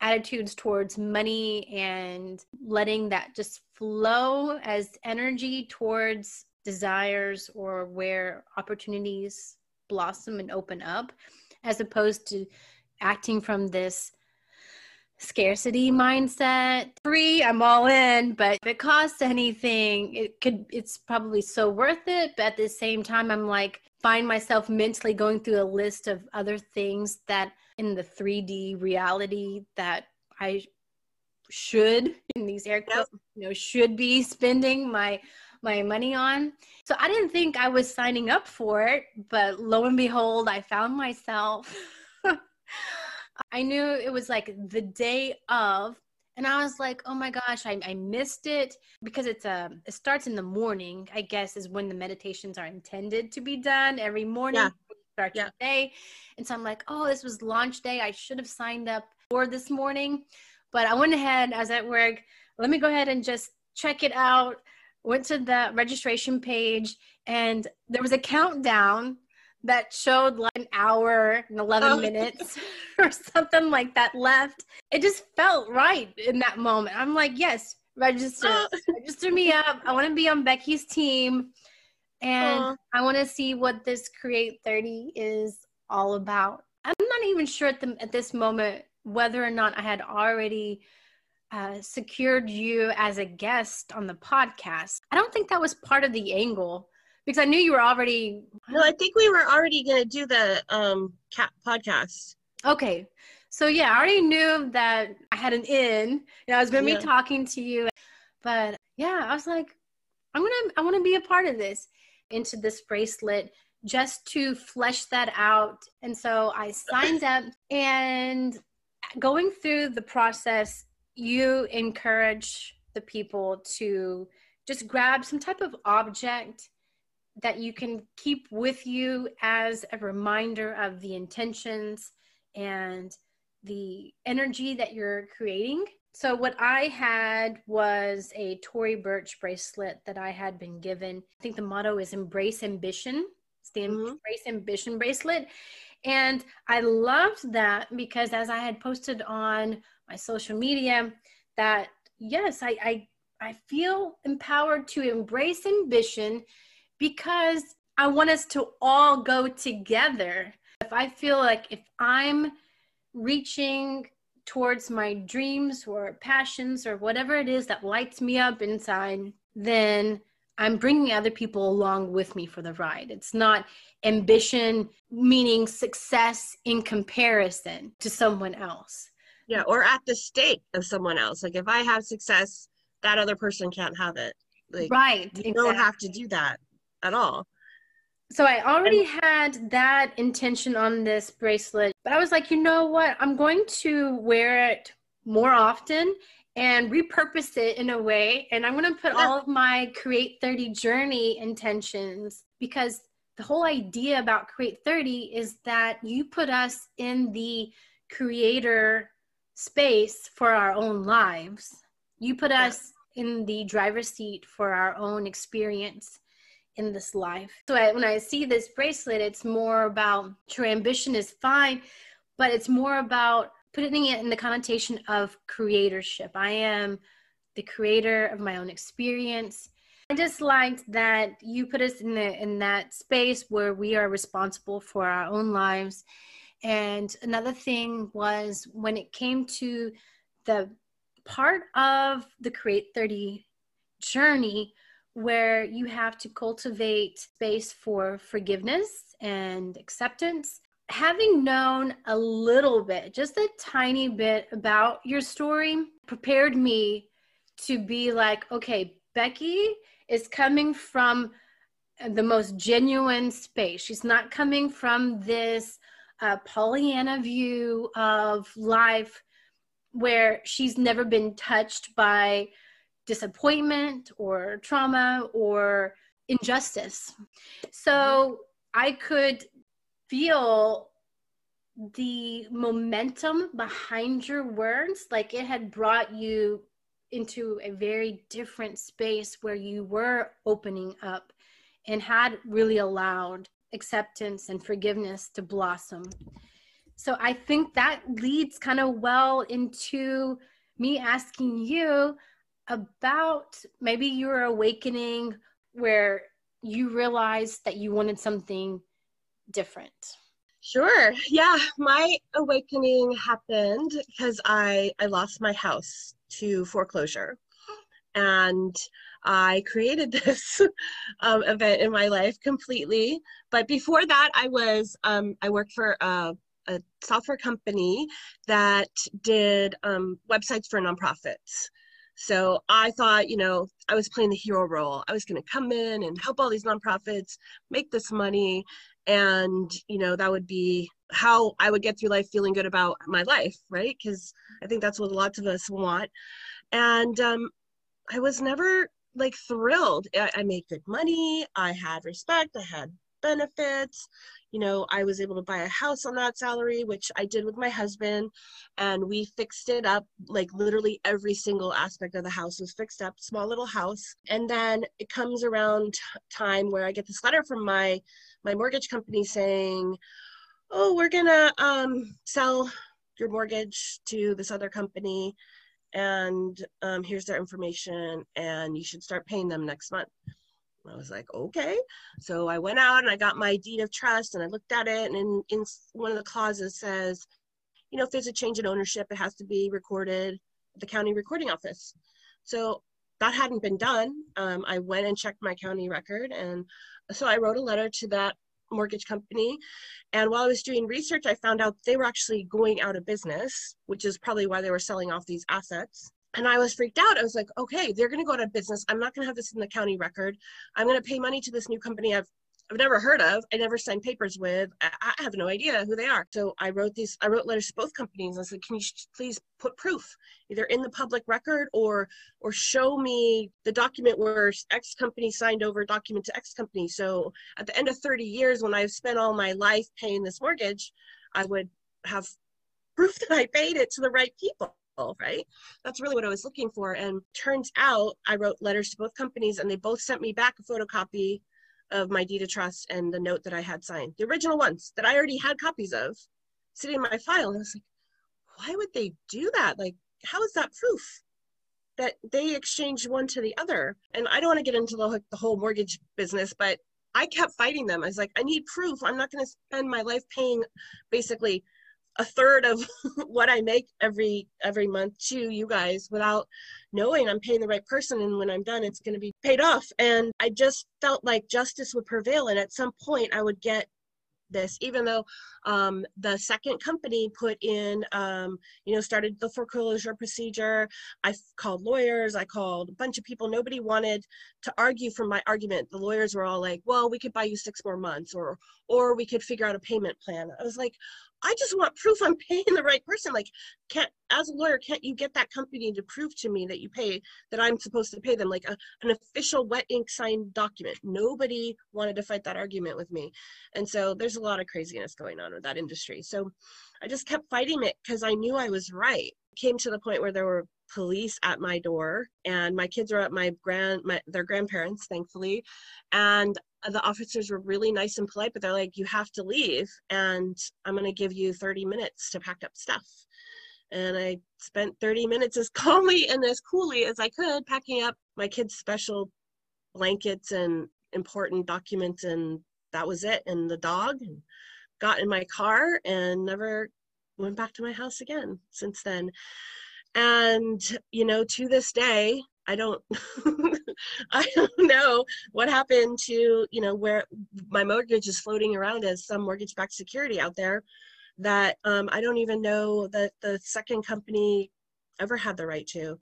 attitudes towards money and letting that just flow as energy towards desires or where opportunities blossom and open up, as opposed to acting from this scarcity mindset. Free, I'm all in, but if it costs anything, it could it's probably so worth it. But at the same time, I'm like find myself mentally going through a list of other things that in the 3D reality that I should in these air quotes, you know, should be spending my my money on. So I didn't think I was signing up for it, but lo and behold, I found myself [laughs] I knew it was like the day of and I was like, oh my gosh, I, I missed it because it's a um, it starts in the morning, I guess, is when the meditations are intended to be done every morning. Yeah. Start yeah. your day. And so I'm like, oh, this was launch day. I should have signed up for this morning. But I went ahead, I was at work. Let me go ahead and just check it out. Went to the registration page and there was a countdown that showed like an hour and 11 oh. minutes [laughs] or something like that left. It just felt right in that moment. I'm like, yes, register, oh. [laughs] register me up. I want to be on Becky's team. And oh. I want to see what this Create 30 is all about. I'm not even sure at, the, at this moment whether or not I had already uh, secured you as a guest on the podcast. I don't think that was part of the angle because I knew you were already. No, I think we were already going to do the um cat podcast. Okay, so yeah, I already knew that I had an in. You know, I was going to yeah. be talking to you, but yeah, I was like, I'm gonna, I want to be a part of this into this bracelet just to flesh that out. And so I signed up and going through the process, you encourage the people to just grab some type of object that you can keep with you as a reminder of the intentions and the energy that you're creating. So, what I had was a Tory Burch bracelet that I had been given. I think the motto is Embrace Ambition. It's the mm-hmm. Embrace Ambition bracelet. And I loved that because as I had posted on my social media, that yes, I, I, I feel empowered to embrace ambition because I want us to all go together. If I feel like if I'm reaching towards my dreams or passions or whatever it is that lights me up inside, then I'm bringing other people along with me for the ride. It's not ambition, meaning success in comparison to someone else. Yeah, or at the stake of someone else. Like if I have success, that other person can't have it. Like, right. You exactly. don't have to do that at all. So I already had that intention on this bracelet, but I was like, you know what? I'm going to wear it more often and repurpose it in a way. And I'm going to put yeah. all of my Create 30 journey intentions because the whole idea about Create 30 is that you put us in the creator space for our own lives. You put us in the driver's seat for our own experience in this life. So I, when I see this bracelet, it's more about true ambition is fine, but it's more about putting it in the connotation of creatorship. I am the creator of my own experience. I just liked that you put us in the in that space where we are responsible for our own lives. And another thing was when it came to the part of the Create 30 journey where you have to cultivate space for forgiveness and acceptance having known a little bit, just a tiny bit about your story, prepared me to be like, okay, Becky is coming from the most genuine space. She's not coming from this uh, Pollyanna view of life where she's never been touched by disappointment or trauma or injustice. So I could feel the momentum behind your words like it had brought you into a very different space where you were opening up and had really allowed acceptance and forgiveness to blossom. So I think that leads kind of well into me asking you about maybe your awakening where you realized that you wanted something different? Sure. Yeah, my awakening happened because I I lost my house to foreclosure, and I created [laughs] this um, event in my life completely. But before that, I was um, I worked for a, a, software company that did um, websites for nonprofits. So I thought, you know, I was playing the hero role. I was going to come in and help all these nonprofits make this money and you know that would be how i would get through life feeling good about my life right because i think that's what lots of us want and um, i was never like thrilled. I, I made good money. I had respect. I had benefits. You know i was able to buy a house on that salary which i did with my husband and we fixed it up like literally every single aspect of the house was fixed up small little house. And then it comes around time where i get this letter from my my mortgage company saying, "Oh, we're gonna um, sell your mortgage to this other company, and um, here's their information, and you should start paying them next month." I was like, okay. So I went out and I got my deed of trust and I looked at it, and in, in one of the clauses says, you know, if there's a change in ownership, it has to be recorded at the county recording office. So that hadn't been done. Um, I went and checked my county record, and so I wrote a letter to that mortgage company. And while I was doing research, I found out they were actually going out of business, which is probably why they were selling off these assets. And I was freaked out. I was like, okay, they're going to go out of business. I'm not going to have this in the county record. I'm going to pay money to this new company I've I've never heard of. I never signed papers with. I, have no idea who they are. So I wrote these. I wrote letters to both companies. I said, "Can you please put proof, either in the public record or or show me the document where X company signed over document to X company." So at the end of 30 years, when I've spent all my life paying this mortgage, I would have proof that I paid it to the right people right? That's really what I was looking for. And turns out I wrote letters to both companies and they both sent me back a photocopy of my deed of trust and the note that I had signed, the original ones that I already had copies of sitting in my file. And I was like, why would they do that? Like, how is that proof that they exchanged one to the other? And I don't want to get into the, the whole mortgage business, but I kept fighting them. I was like, I need proof. I'm not going to spend my life paying basically a third of [laughs] what I make every every month to you guys without knowing I'm paying the right person. And when I'm done it's going to be paid off. And I just felt like justice would prevail. And at some point I would get this even though um, the second company put in um, you know started the foreclosure procedure. I called lawyers. I called a bunch of people. Nobody wanted to argue from my argument. The lawyers were all like well we could buy you six more months or or we could figure out a payment plan. I was like I just want proof I'm paying the right person. Like, can't as a lawyer, can't you get that company to prove to me that you pay that I'm supposed to pay them like a, an official wet ink signed document? Nobody wanted to fight that argument with me, and so there's a lot of craziness going on with that industry. So I just kept fighting it because I knew I was right. Came to the point where there were police at my door and my kids were at my grand my, their grandparents thankfully and the officers were really nice and polite but they're like you have to leave and i'm going to give you 30 minutes to pack up stuff. And i spent 30 minutes as [laughs] calmly and as coolly as i could packing up my kids special blankets and important documents and that was it and the dog and got in my car and never went back to my house again since then. And you know to this day i don't [laughs] i don't know what happened to you know where my mortgage is floating around as some mortgage backed security out there that um, i don't even know that the second company ever had the right to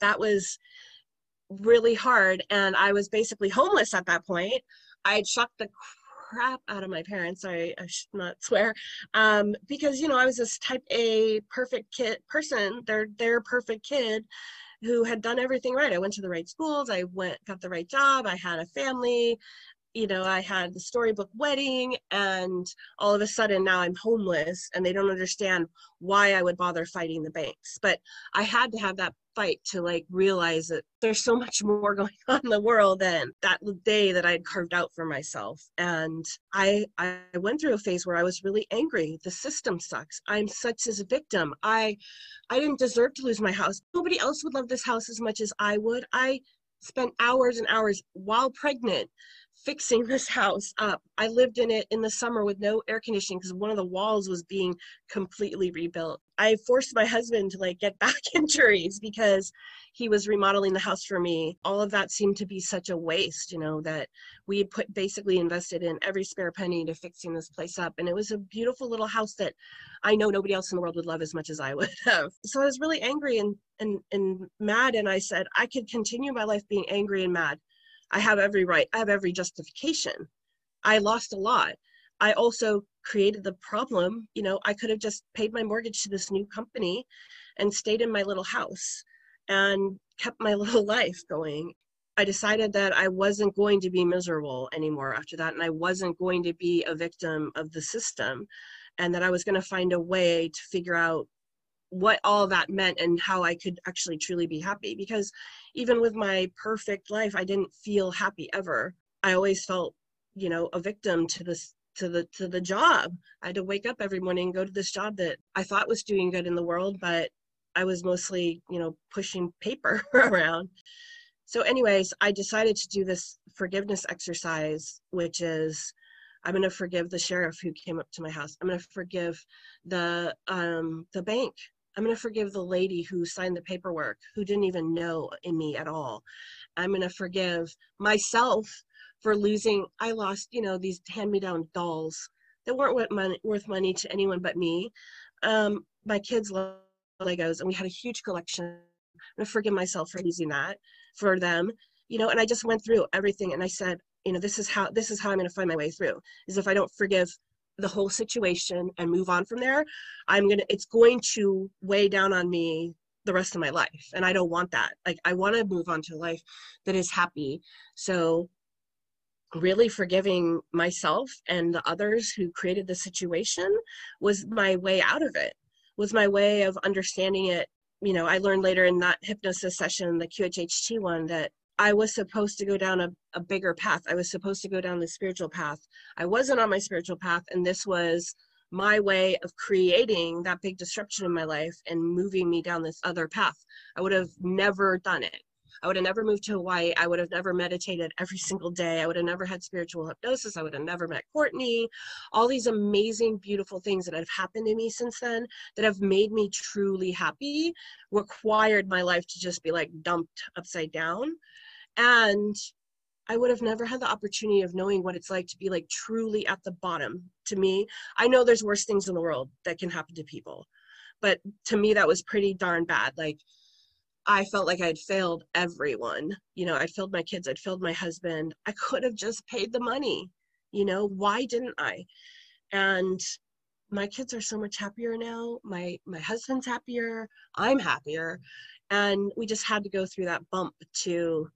that was really hard and i was basically homeless at that point i had shocked the crap out of my parents. Sorry, I should not [laughs] swear. Um, because you know, I was this type A perfect kid person. They're their perfect kid who had done everything right. I went to the right schools. I went got the right job. I had a family you know, I had the storybook wedding, and all of a sudden now I'm homeless, and they don't understand why I would bother fighting the banks. But I had to have that fight to like realize that there's so much more [laughs] going on in the world than that day that I'd carved out for myself. And I I went through a phase where I was really angry. The system sucks. I'm such as a victim. I I didn't deserve to lose my house. Nobody else would love this house as much as I would. I spent hours and hours while pregnant fixing this house up. I lived in it in the summer with no air conditioning because one of the walls was being completely rebuilt. I forced my husband to like get [laughs] back injuries because he was remodeling the house for me. All of that seemed to be such a waste, you know, that we had put basically invested in every spare penny to fixing this place up. And it was a beautiful little house that I know nobody else in the world would love as much as I would [laughs] have. So I was really angry and and and mad and I said I could continue my life being angry and mad I have every right, I have every justification. I lost a lot. I also created the problem. You know, I could have just paid my mortgage to this new company and stayed in my little house and kept my [laughs] little life going. I decided that I wasn't going to be miserable anymore after that, and I wasn't going to be a victim of the system, and that I was going to find a way to figure out what all that meant and how I could actually truly be happy. Because even with my perfect life, I didn't feel happy ever. I always felt, you know, a victim to this to the to the job. I had to wake up every morning and go to this job that I thought was doing good in the world, but I was mostly, you know, pushing paper [laughs] around. So, anyways, I decided to do this forgiveness exercise, which is I'm going to forgive the sheriff who came up to my house. I'm going to forgive the um, the bank I'm going to forgive the lady who signed the paperwork who didn't even know me at all. I'm going to forgive myself for losing. I lost, you know, these hand me down dolls that weren't worth money, worth money to anyone but me. Um, my kids love Legos, and we had a huge collection. I'm going to forgive myself for losing that for them, you know. And I just went through everything, and I said, you know, this is how this is how I'm going to find my way through. Is if I don't forgive the whole situation and move on from there i'm gonna it's going to weigh down on me the rest of my life. And i don't want that. Like i want to move on to a life that is happy. So really forgiving myself and the others who created the situation was my way out of it was my way of understanding it. You know i learned later in that hypnosis session the qhht one that I was supposed to go down a, a bigger path. I was supposed to go down the spiritual path. I wasn't on my spiritual path, and this was my way of creating that big disruption in my life and moving me down this other path. I would have never done it. I would have never moved to Hawaii. I would have never meditated every [laughs] single day. I would have never had spiritual hypnosis. I would have never met Courtney. All these amazing, beautiful things that have happened to me since then that have made me truly happy required my life to just be like dumped upside down. And I would have never had the opportunity of knowing what it's like to be like truly at the bottom. To me, I know there's worse things in the world that can happen to people, but to me, that was pretty darn bad. Like, I felt like I'd failed everyone. You know, I failed my kids, I'd failed my husband. I could have just paid the money. You know, why didn't I? And my kids are so much happier now. My my husband's happier. I'm happier. And we just had to go through that bump to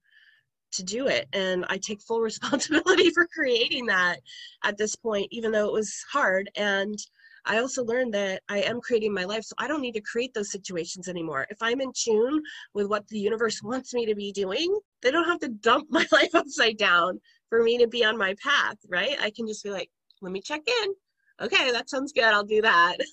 to do it. And i take full [laughs] responsibility for creating that at this point even though it was hard. And i also learned that i am creating my life so i don't need to create those situations anymore. If i'm in tune with what the universe wants me to be doing they don't have to dump [laughs] my life upside down for me to be on my path right? I can just be like let me check in. Okay that sounds good. I'll do that. [laughs]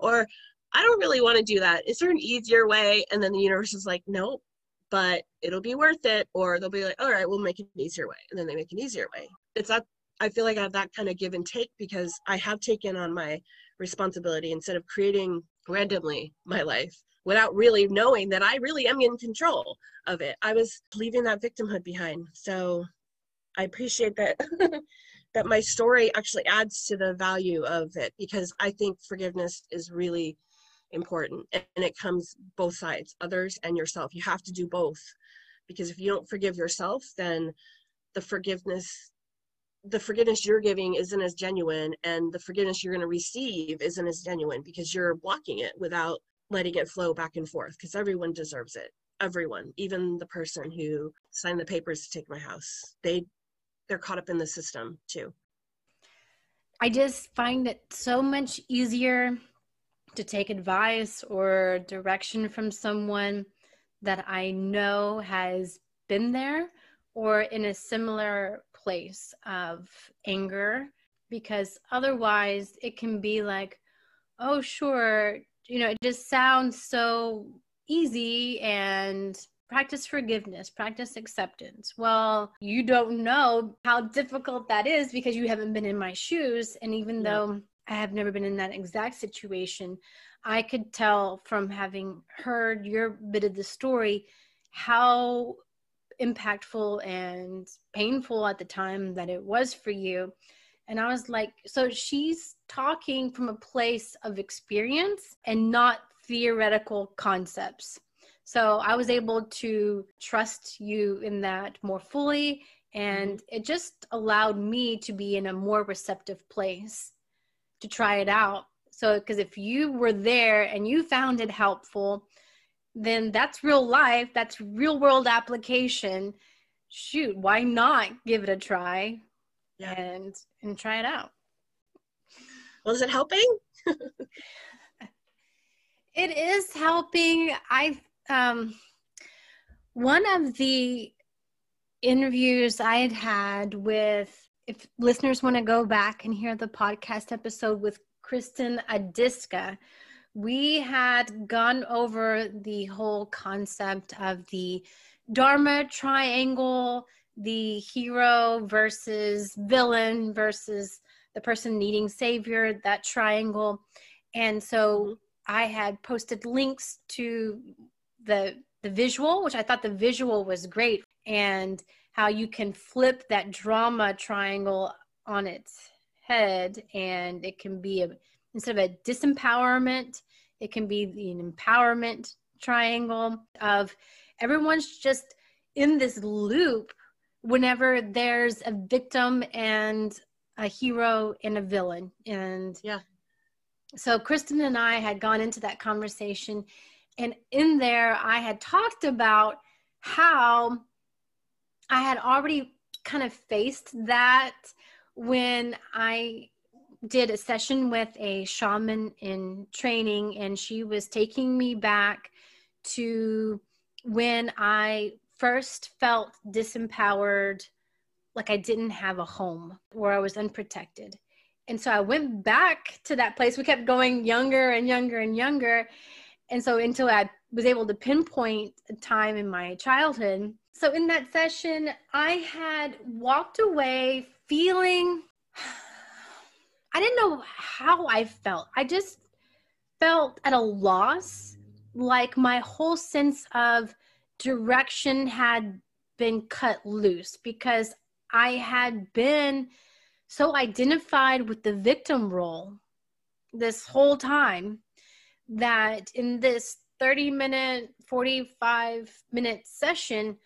Or i don't really want to do that. Is there an easier way? And then the universe is like nope but it'll be worth it or they'll be like all right we'll make it an easier way and then they make an easier way. It's that i feel like i have that kind of give and take because i have taken on my responsibility instead of creating randomly my life without really knowing that i really am in control of it. I was leaving that victimhood behind. So i appreciate that [laughs] that my story actually adds to the value of it because i think forgiveness is really important and it comes both sides others and yourself. You have to do both because if you don't forgive yourself then the forgiveness the forgiveness you're giving isn't as genuine and the forgiveness you're going to receive isn't as genuine because you're blocking it without letting it flow back and forth because everyone deserves it. Everyone even the person who signed the papers to take my house. They they're caught up in the system too. I just find it so much easier to take advice or direction from someone that I know has been there or in a similar place of anger. Because otherwise it can be like oh sure you know it just sounds so easy and practice forgiveness practice acceptance. Well you don't know how difficult that is because you haven't been in my shoes. And even yeah. though I have never been in that exact situation. I could tell from having heard your bit of the story how impactful and painful at the time that it was for you. And I was like, so she's talking from a place of experience and not theoretical concepts. So I was able to trust you in that more fully. And mm-hmm. it just allowed me to be in a more receptive place to try it out. So, because if you were there and you found it helpful, then that's real life, that's real world application. Shoot, why not give it a try yeah. and and try it out? Well, is it helping? [laughs] it is helping. I um one of the interviews I had had with if listeners want to go back and hear the podcast episode with Kristen Adiska, we had gone over the whole concept of the drama triangle, the hero versus villain versus the person needing savior, that triangle. And so mm-hmm. I had posted links to the the visual, which I thought the visual was great. And how you can flip that drama triangle on its head and it can be a instead of a disempowerment it can be an empowerment triangle of everyone's just in this loop whenever there's a victim and a hero and a villain. And yeah. so kristen and i had gone into that conversation and in there i had talked about how I had already kind of faced that when I did a session with a shaman in training, and she was taking me back to when I first felt disempowered, like I didn't have a home, where I was unprotected. And so I went back to that place. We kept going younger and younger and younger. And so until I was able to pinpoint a time in my childhood. So in that session, I had walked away feeling [sighs] I didn't know how I felt. I just felt at a loss, like my whole sense of direction had been cut loose because I had been so identified with the victim role this whole time that in this 30 minute, 45 minute session,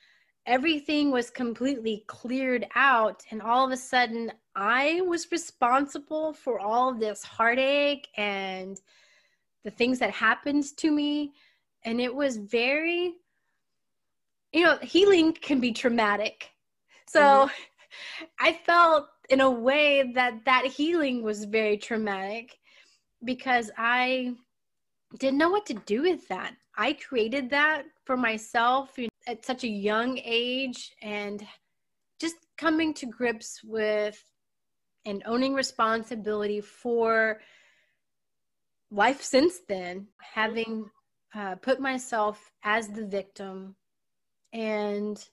everything was completely cleared out. And all of a sudden, I was responsible for all of this heartache and the things that happened to me. And it was very, you know, healing can be traumatic. So mm-hmm. [laughs] I felt in a way that that healing was very traumatic because I didn't know what to do with that. I created that for myself at such a young age and just coming to grips with and owning responsibility for life since then, having uh, put myself as the victim and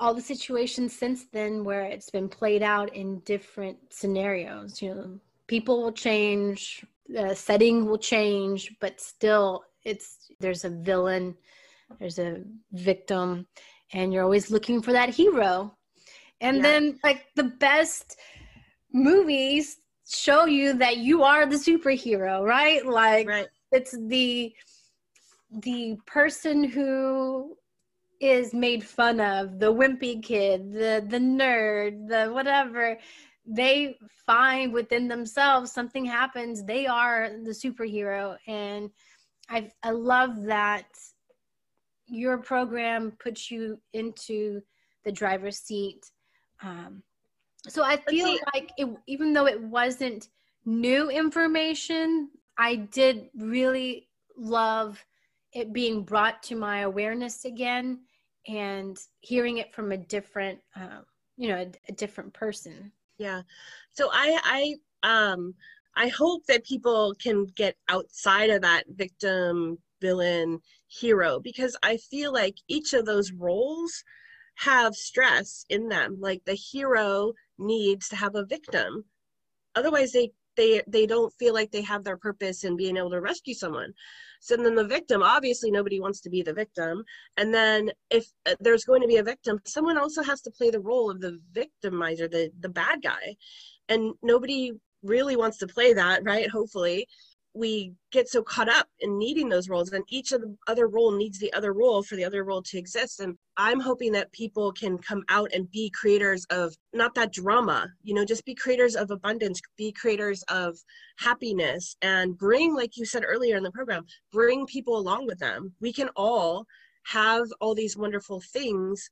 all the situations since then where it's been played out in different scenarios. You know, people will change, the setting will change, but still, it's there's a villain, there's a victim, and you're always looking for that hero. And yeah. then, like the best movies show you that you are the superhero, right? Like right. it's the the person who is made fun of, the wimpy kid, the the nerd, the whatever. They find within themselves something happens. They are the superhero, and I I love that your program puts you into the driver's seat. Um, so I feel like it, even though it wasn't new information, I did really love it being brought to my awareness again and hearing it from a different, uh, you know, a, a different person. Yeah. So I, I, um, I hope that people can get outside of that victim, villain, hero because I feel like each of those roles have stress in them. Like the hero needs to have a victim. Otherwise they they they don't feel like they have their purpose in being able to rescue someone. So then the victim obviously nobody wants to be the victim. And then if uh, there's going to be a victim someone also has to play the role of the victimizer the the bad guy. And nobody really wants to play that right? Hopefully we get so caught up in needing those roles and each of the other role needs the other role for the other role to exist. And i'm hoping that people can come out and be creators of not that drama you know just be creators of abundance be creators of happiness and bring like you said earlier in the program bring people along with them. We can all have all these wonderful things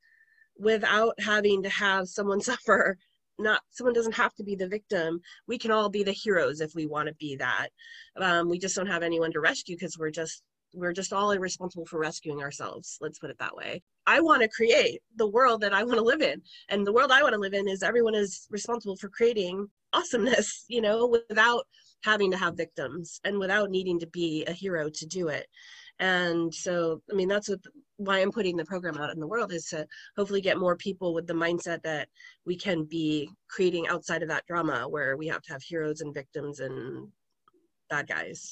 without having to have someone [laughs] suffer not someone doesn't have to be the victim. We can all be the heroes if we want to be that. Um, we just don't have anyone to rescue because we're just we're just all responsible for rescuing ourselves let's put it that way. I want to create the world that i want to live in and the world i want to live in is everyone is responsible for creating awesomeness [laughs] you know without having to have victims and without needing to be a hero to do it and so i mean that's what why i'm putting the program out in the world is to hopefully get more people with the mindset that we can be creating outside of that drama where we have to have heroes and victims and bad guys.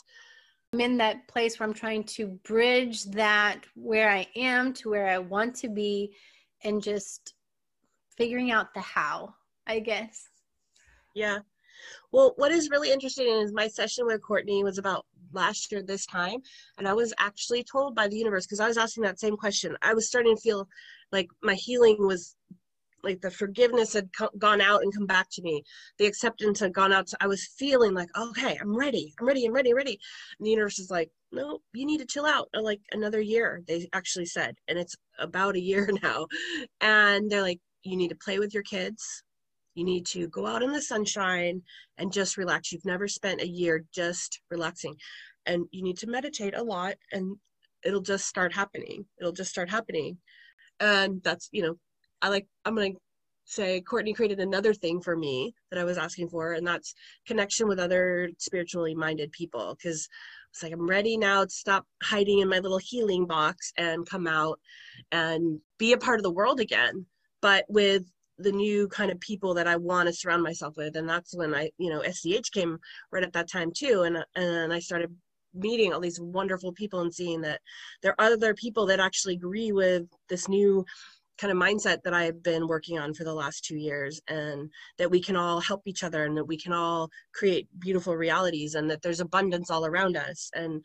I'm in that place where i'm trying to bridge that where i am to where i want to be and just figuring out the how i guess. Yeah. Well what is really interesting is my session with courtney was about last year this time and i was actually told by the universe because i was asking that same question i was starting to feel like my healing was like the forgiveness had co- gone out and come back to me. The acceptance had gone out so i was feeling like okay i'm ready i'm ready i'm ready ready. And the universe is like no you need to chill out or like another year they actually said and it's about a year [laughs] now. And they're like you need to play with your kids you need to go out in the sunshine and just relax. You've never spent a year just relaxing. And you need to meditate a lot and it'll just start happening. It'll just start happening. And that's, you know, I like, I'm going to say Courtney created another thing for me that I was asking for, and that's connection with other spiritually minded people. Because it's like i'm ready now to stop hiding in my little healing box and come out and be a part of the world again but with the new kind of people that I want to surround myself with. And that's when I, you know, SEH came right at that time too. And, and I started meeting all these wonderful people and seeing that there are other people that actually agree with this new kind of mindset that I've been working on for the last two years, and that we can all help each other and that we can all create beautiful realities and that there's abundance all around us. And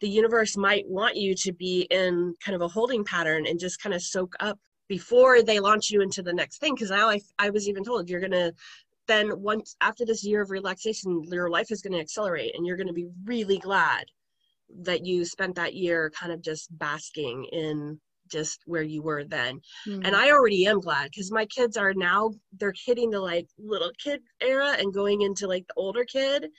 the universe might want you to be in kind of a holding pattern and just kind of soak up before they launch you into the next thing. Because now I, I was even told you're gonna then once after this year of relaxation your life is to accelerate and you're to be really glad that you spent that year kind of just basking in just where you were then. Mm-hmm. and i already am glad because my kids are now they're hitting the like little kid era and going into like the older kid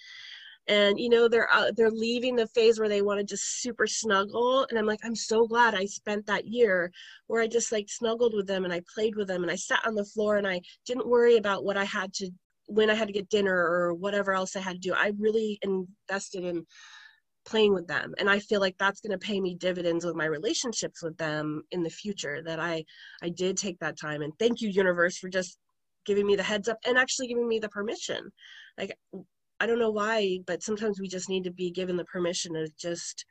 and you know they're uh, they're leaving the phase where they want to just super snuggle. And i'm like i'm so glad i spent that year where i just like snuggled with them and i played with them and i sat on the floor and i didn't worry about what i had to when i had to get dinner or whatever else i had to do. I really invested in playing with them. And i feel like that's going to pay me dividends with my relationships with them in the future that i i did take that time. And thank you universe for just giving me the heads up and actually giving me the permission. Like I don't know why, but sometimes we just need to be given the permission to just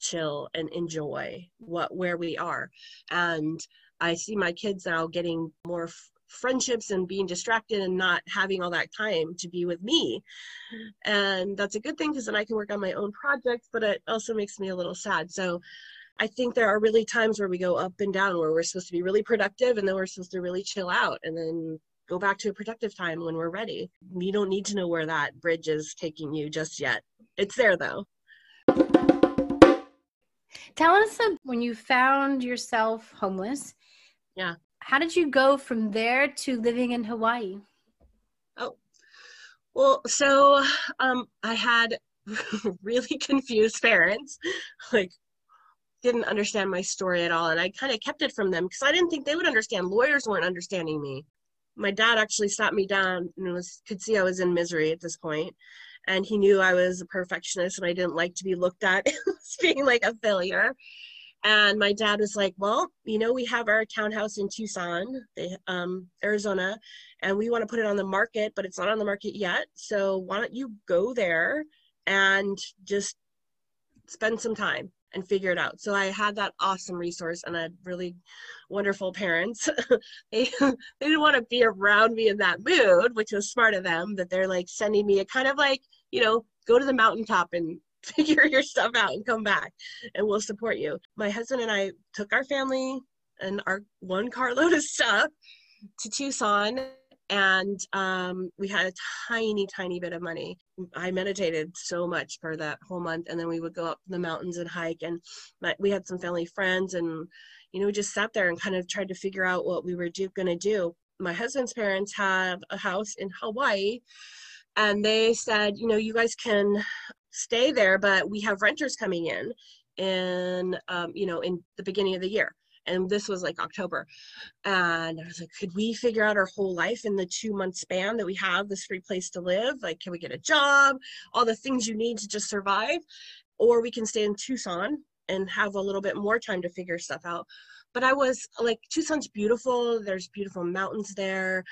chill and enjoy what where we are. And I see my kids now getting more f- friendships and being distracted and not having all that time to be with me. And that's a good thing because then I can work on my own projects, but it also makes me a little sad. So I think there are really times where we go up and down where we're supposed to be really productive and then we're supposed to really chill out. And then go back to a productive time when we're ready. You don't need to know where that bridge is taking you just yet. It's there though. Tell us when you found yourself homeless. Yeah. How did you go from there to living in Hawaii? Oh, well, so um, I had [laughs] really confused parents, like didn't understand my story at all, and I kind of kept it from them because I didn't think they would understand. Lawyers weren't understanding me my dad actually stopped me down and was could see I was in misery at this point, and he knew I was a perfectionist and I didn't like to be looked at [laughs] as being like a failure. And my dad was like, "Well, you know, we have our townhouse in Tucson, um, Arizona, and we want to put it on the market, but it's not on the market yet. So why don't you go there and just spend some time and figure it out. So I had that awesome resource and I had really wonderful parents. [laughs] they, [laughs] they didn't want to be around me in that mood, which was smart of them that they're like sending me a kind of like, you know, go to the mountaintop and [laughs] figure your stuff out and come back and we'll support you. My husband and I took our family and our one carload of stuff to Tucson and um, we had a tiny tiny bit of money. I meditated so much for that whole month and then we would go up the mountains and hike and my, we had some family friends and you know we just sat there and kind of tried to figure out what we were going to do. My husband's parents have a house in hawaii and they said you know you guys can stay there but we have renters coming in in um, you know in the beginning of the year and this was like October. And I was like, could we figure out our whole life in the two month span that we have this free place to live? Like, can we get a job? All the things you need to just survive. Or we can stay in Tucson and have a little bit more time to figure stuff out. But I was like, Tucson's beautiful. There's beautiful mountains there.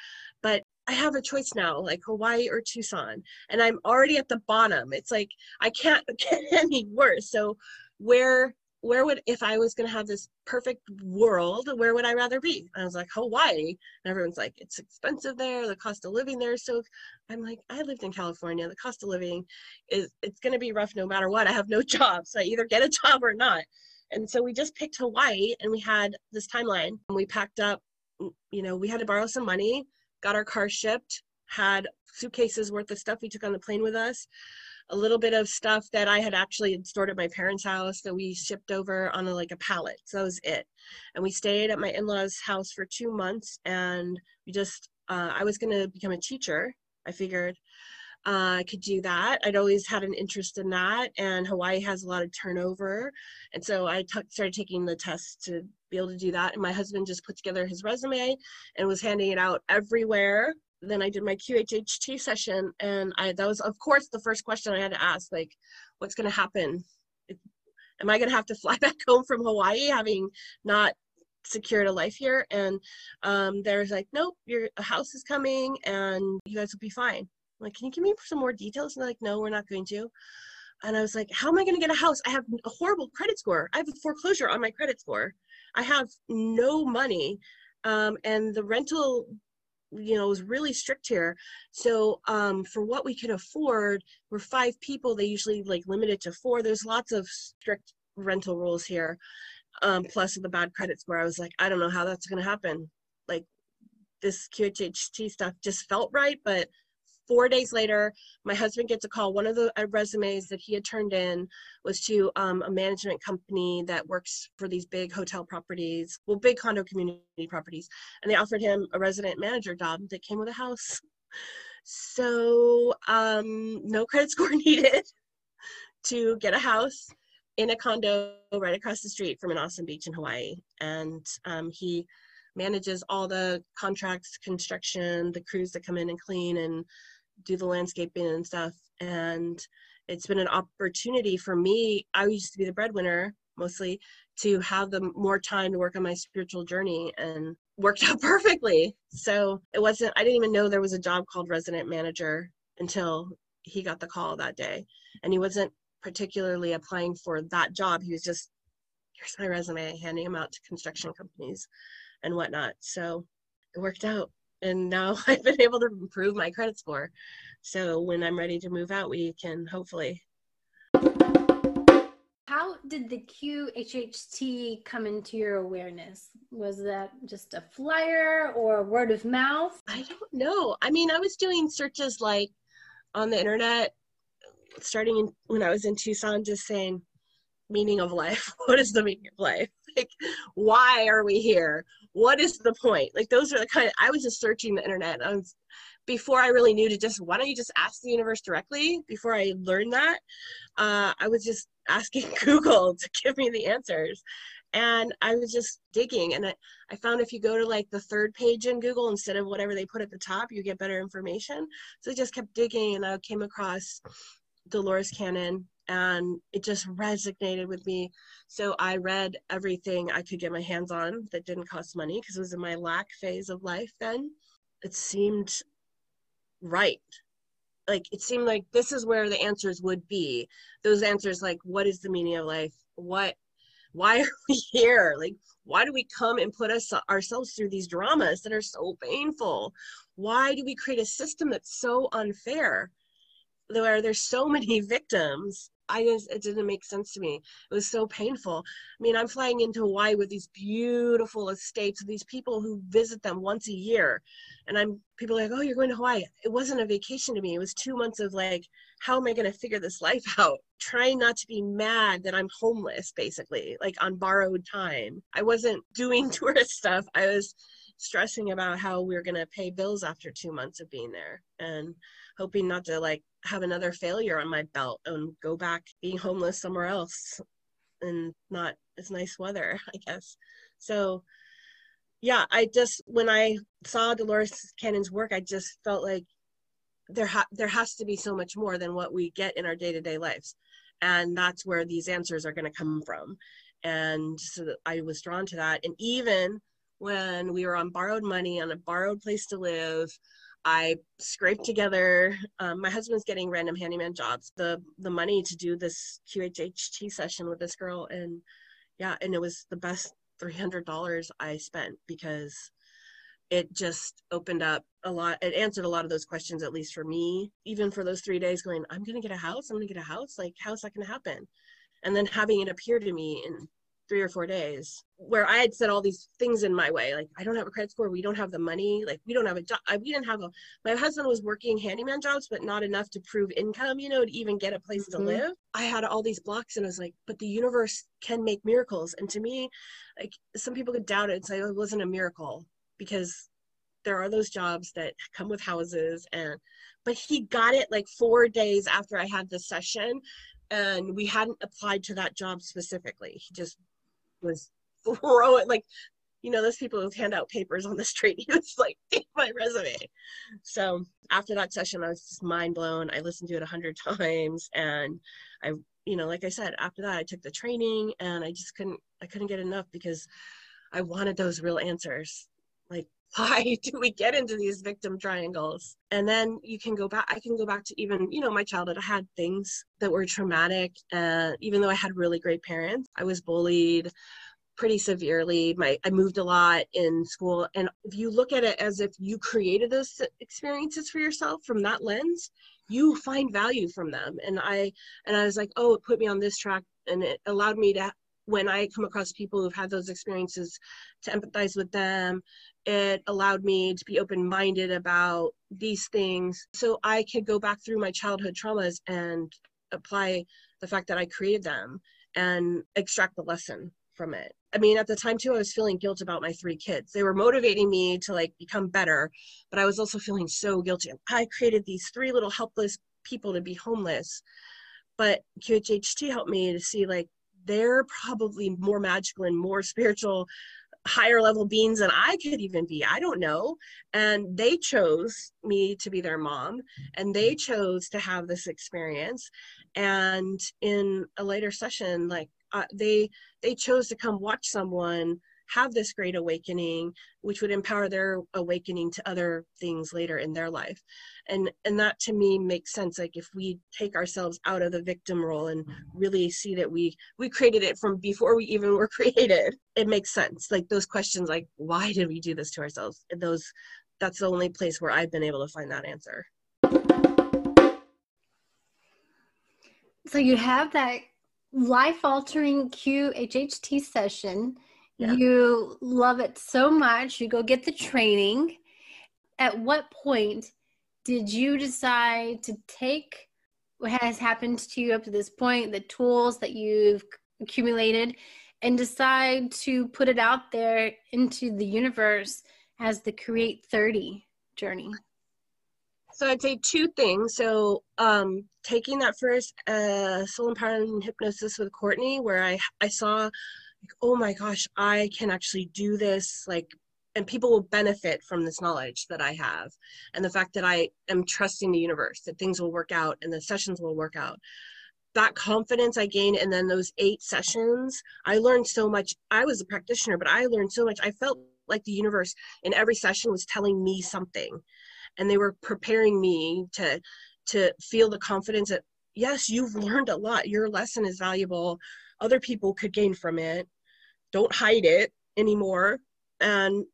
But I have a choice now, like Hawaii or Tucson. And I'm already at the bottom. It's like I can't [laughs] get any worse. So where where would if I was to have this perfect world, where would I rather be? And I was like Hawaii, and everyone's like it's expensive there, the cost of living there. So I'm like I lived in California, the cost of living is it's to be rough no matter what. I have no [laughs] job, so I either get a job or not. And so we just picked Hawaii, and we had this timeline. and We packed up, mm, you know, we had to borrow some money, got our car shipped, had suitcases worth of stuff we took on the plane with us a little bit of stuff that I had actually stored at my parents' house that we shipped over on a, like a pallet. So that was it. And we stayed at my in-laws' house for two months, and we just uh, I was going to become a teacher. I figured uh, I could do that. I'd always had an interest in that, and Hawaii has a lot of turnover, and so I t- started taking the test to be able to do that. And my husband just put together his resume and was handing it out everywhere then I did my QHHT session, and I that was of course the first question I had to ask, like, what's going to happen am I going to have to [laughs] fly back home from Hawaii having not secured a life here? And um, there's like, nope, your house is coming and you guys will be fine. I'm like, can you give me some more details? And they're like, no, we're not going to. And I was like, how am I going to get a house? I have a horrible credit score. I have a foreclosure on my credit score. I have no money. Um, and the rental you know it was really strict here. So um for what we can afford we're five people they usually like limit it to four. There's lots of strict rental rules here um plus the bad credit score. I was like i don't know how that's going to happen. Like this qhht stuff just felt right but four days later, my husband gets a call. One of the uh, resumes that he had turned in was to um, a management company that works for these big hotel properties, well, big condo community properties. And they offered him a resident manager job that came with a house. So, um, no credit [laughs] score needed to get a house in a condo right across the street from an awesome beach in Hawaii. And um, he manages all the contracts, construction, the crews that come in and clean and do the landscaping and stuff. And it's been an opportunity for me. I used to be the breadwinner mostly to have the more time to work on my spiritual journey and worked [laughs] out perfectly. So it wasn't, I didn't even know there was a job called resident manager until he got the call that day. And he wasn't particularly applying for that job. He was just, here's my resume, handing them out to construction companies and whatnot. So it worked out and now [laughs] I've been able to improve my credit score. So when I'm ready to move out, we can hopefully. How did the QHHT come into your awareness? Was that just a flyer or word of mouth? I don't know. I mean, I was doing searches like on the internet starting in, when I was in Tucson, just saying, meaning of life. [laughs] What is the meaning of life? Like, why are we here? What is the point? Like those are the kind of, I was just searching the internet. I was, before I really knew to just, why don't you just ask the universe directly? Before I learned that, uh, I was just [laughs] asking [laughs] Google to give me the answers. And I was just digging. And I, I found if you go to like the third page in Google instead of whatever they put at the top, you get better information. So I just kept digging and I came across Dolores Cannon and it just resonated with me. So I read everything I could get my hands on that didn't cost money because it was in my lack phase of life then. It seemed right. Like it seemed like this is where the answers would be. Those answers like what is the meaning of life? What why are we [laughs] here? Like why do we come and put us ourselves through these dramas that are so painful? Why do we create a system that's so unfair? where there's so many [laughs] victims I just it didn't make sense to me. It was so painful. I mean, I'm flying into Hawaii with these beautiful estates, these people who visit them once a year, and I'm people like, oh, you're going to Hawaii. It wasn't a vacation to me. It was two months of like, how am I going to figure this life [laughs] out? Trying not to be mad that I'm homeless, basically, like on borrowed time. I wasn't doing [laughs] tourist stuff. I was stressing about how we are going to pay bills after two months of being there and hoping not to like have another failure on my belt and go back being homeless somewhere else and not as nice weather, [laughs] I guess. So yeah, I just when I saw Dolores Cannon's work, I just felt like there ha- there has to be so much more than what we get in our day-to-day lives. And that's where these answers are going to come from. And so I was drawn to that. And even when we were on borrowed money on a borrowed place to live, I scraped together. Um, my husband's getting random handyman jobs. The the money to do this QHHT session with this girl, and yeah, and it was the best three hundred dollars I spent because it just opened up a lot. It answered a lot of those questions, at least for me. Even for those three days, going, I'm gonna get a house. I'm gonna get a house. Like, how's that gonna happen? And then having it appear to me in three or four days where I had said all these things in my way. Like, I don't have a credit score. We don't have the money. Like, we don't have a job. We didn't have a, my husband was working handyman jobs, but not enough to prove income, you know, to even get a place mm-hmm. to live. I had all these blocks and I was like, but the universe can make miracles. And to me, like, some people could doubt it and say, oh, it wasn't a miracle because there are those jobs that come with houses and, but he got it like four days after I had the session and we hadn't applied to that job specifically. He just was throwing like you know, those people who hand out papers on the street. [laughs] He was like, take my resume. So after that session, I was just mind blown. I listened to it a hundred [laughs] times and I, you know, like I said, after that I took the training and I just couldn't, I couldn't get enough because I wanted those real answers. Like, why [laughs] do we get into these victim triangles? And then you can go back, I can go back to even, you know, my childhood. I had things that were traumatic. Uh, even though I had really great parents, I was bullied pretty severely. My I moved a lot in school, and if you look at it as if you created those experiences for yourself from that lens, you find value from them. And I and I was like, oh, it put me on this track, and it allowed me to when I come across people who've had those experiences to empathize with them. It allowed me to be open minded about these things. So I could go back through my childhood traumas and apply the fact that I created them and extract the lesson from it. I mean, at the time too, I was feeling guilt about my three kids. They were motivating me to like become better, but I was also feeling so guilty. I created these three little helpless people to be homeless. But QHHT helped me to see like they're probably more magical and more spiritual higher level beings than I could even be. I don't know. And they chose me to be their mom and they chose to have this experience. And in a later session, like uh, they they chose to come watch someone have this great awakening which would empower their awakening to other things later in their life. And and that to me makes sense. Like if we take ourselves out of the victim role and really see that we we created it from before we even were [laughs] created it makes sense. Like those questions like why did we do this to ourselves? Those that's the only place where i've been able to find that answer. So you have that life altering QHHT session. Yeah. You love it so much. You go get the training. At what point did you decide to take what has happened to you up to this point, the tools that you've accumulated, and decide to put it out there into the universe as the Create 30 journey? So I'd say two things. So um, taking that first uh, soul empowerment hypnosis with Courtney, where I I saw, like, oh my gosh, I can actually do this. Like, and people will benefit from this knowledge that I have, and the fact that I am trusting the universe that things will work out and the sessions will work out. That confidence I gained, and then those eight sessions, I learned so much. I was a practitioner, but I learned so much. I felt like the universe in every session was telling me something and they were preparing me to to feel the confidence that yes you've learned a lot your lesson is valuable other people could gain from it don't hide it anymore. And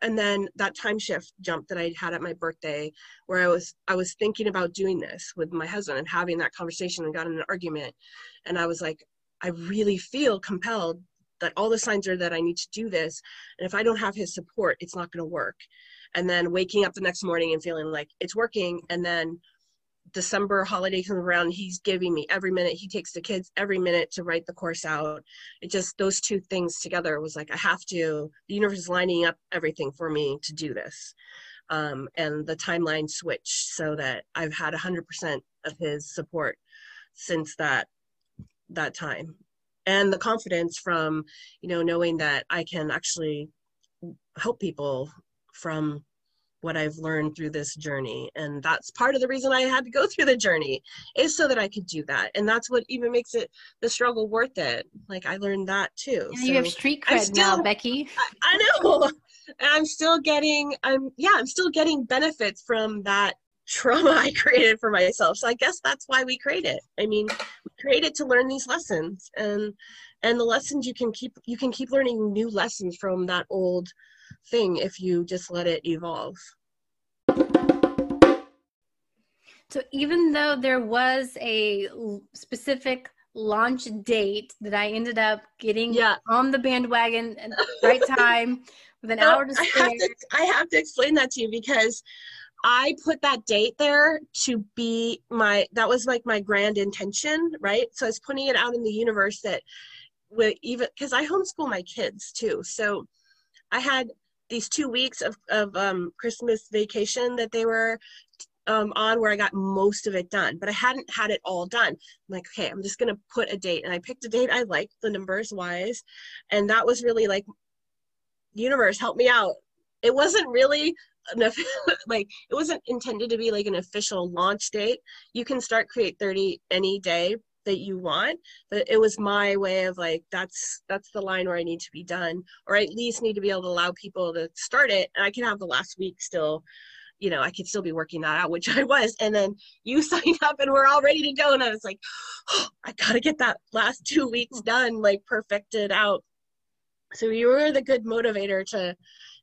and then that time shift jump that i had at my birthday where i was i was thinking about doing this with my husband and having that conversation and got in an argument. And i was like i really feel compelled that all the signs are that i need to do this. And if i don't have his support it's not going to work. And then waking up the next morning and feeling like it's working. And then December holiday comes around, he's giving me every minute. He takes the kids every minute to write the course out. It just those two things together was like I have to. The universe is lining up everything for me to do this, um, and the timeline switched so that I've had 100% of his support since that that time, and the confidence from you know knowing that I can actually help people from what I've learned through this journey. And that's part of the reason I had to go through the journey is so that I could do that. And that's what even makes it the struggle worth it. Like I learned that too. So you have street cred still, now, Becky. I, I know. [laughs] I'm still getting I'm yeah, I'm still getting benefits from that trauma I created for myself. So I guess that's why we create it. I mean, we create it to learn these lessons and and the lessons you can keep you can keep learning new lessons from that old thing if you just let it evolve. So even though there was a specific launch date that I ended up getting yeah. on the bandwagon at the right [laughs] time with an hour to spare. I have to, I have to explain that to you because I put that date there to be my that was like my grand intention, right? So I was putting it out in the universe that with even because I homeschool my kids too. So I had these two weeks of, of um, Christmas vacation that they were um, on where I got most of it done, but I hadn't had it all done. I'm like, okay, I'm just gonna put a date, and I picked a date I liked, the numbers wise, and that was really like universe help me out it wasn't really an, [laughs] like it wasn't intended to be like an official launch date you can start create 30 any day that you want but it was my way of like that's that's the line where i need to be done or at least need to be able to allow people to start it and i can have the last week still you know i could still be working that out which [laughs] i was and then you [laughs] signed up and we're all ready to go and i was like oh, [gasps] i gotta get that last two weeks done like perfected out. So you were the good motivator to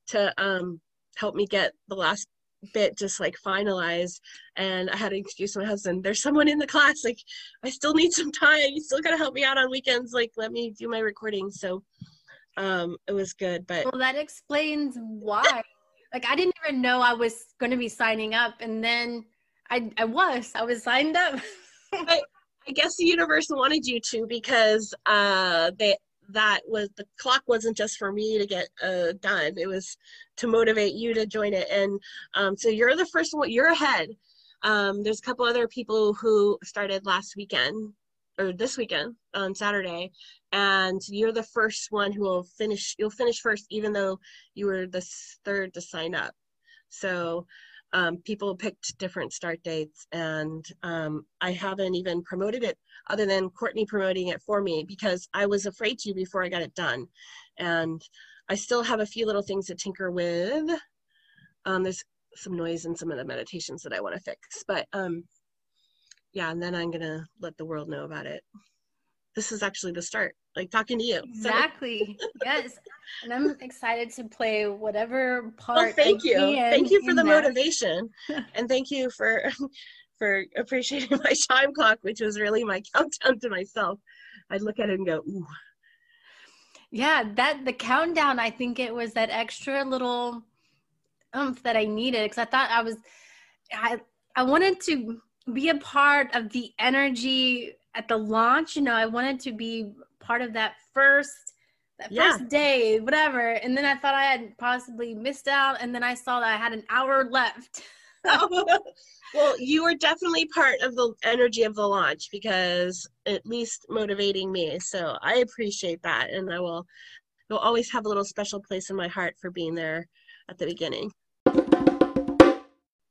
to um help me get the last bit just like finalized and i had to excuse my husband there's someone in the class like i still need some time you still gotta help me out on weekends like let me do my recording. So um it was good but well that explains why. Like i didn't even know i was going to be signing up and then i i was i was signed up. [laughs] I, I guess the universe wanted you to because uh they that was the clock wasn't just for me to get uh, done. It was to motivate you to join it. And um, so you're the first one you're ahead. Um, there's a couple other people who started last weekend or this weekend on saturday. And you're the first one who will finish you'll finish first even though you were the third to sign up. So um, people picked different start dates and um, i haven't even promoted it other than courtney promoting it for me because i was afraid to before i got it done. And i still have a few little things to tinker with. Um, there's some noise in some of the meditations that i want to fix but um, yeah and then i'm gonna let the world know about it this is actually the start like talking to you. Exactly. So. yes. And i'm excited to play whatever part well, thank you. thank you for the that. motivation. [laughs] And thank you for [laughs] for appreciating my time clock which was really my countdown to myself. I'd look at it and go ooh. Yeah that the countdown i think it was that extra little umph that i needed because i thought i was i i wanted to be a part of the energy at the launch, you know, I wanted to be part of that first that yeah. first day, whatever. And then I thought I had possibly missed out, and then I saw that I had an hour left. [laughs] well, you were definitely part of the energy of the launch because at least motivating me. So I appreciate that, and I will will always have a little special place in my heart for being there at the beginning.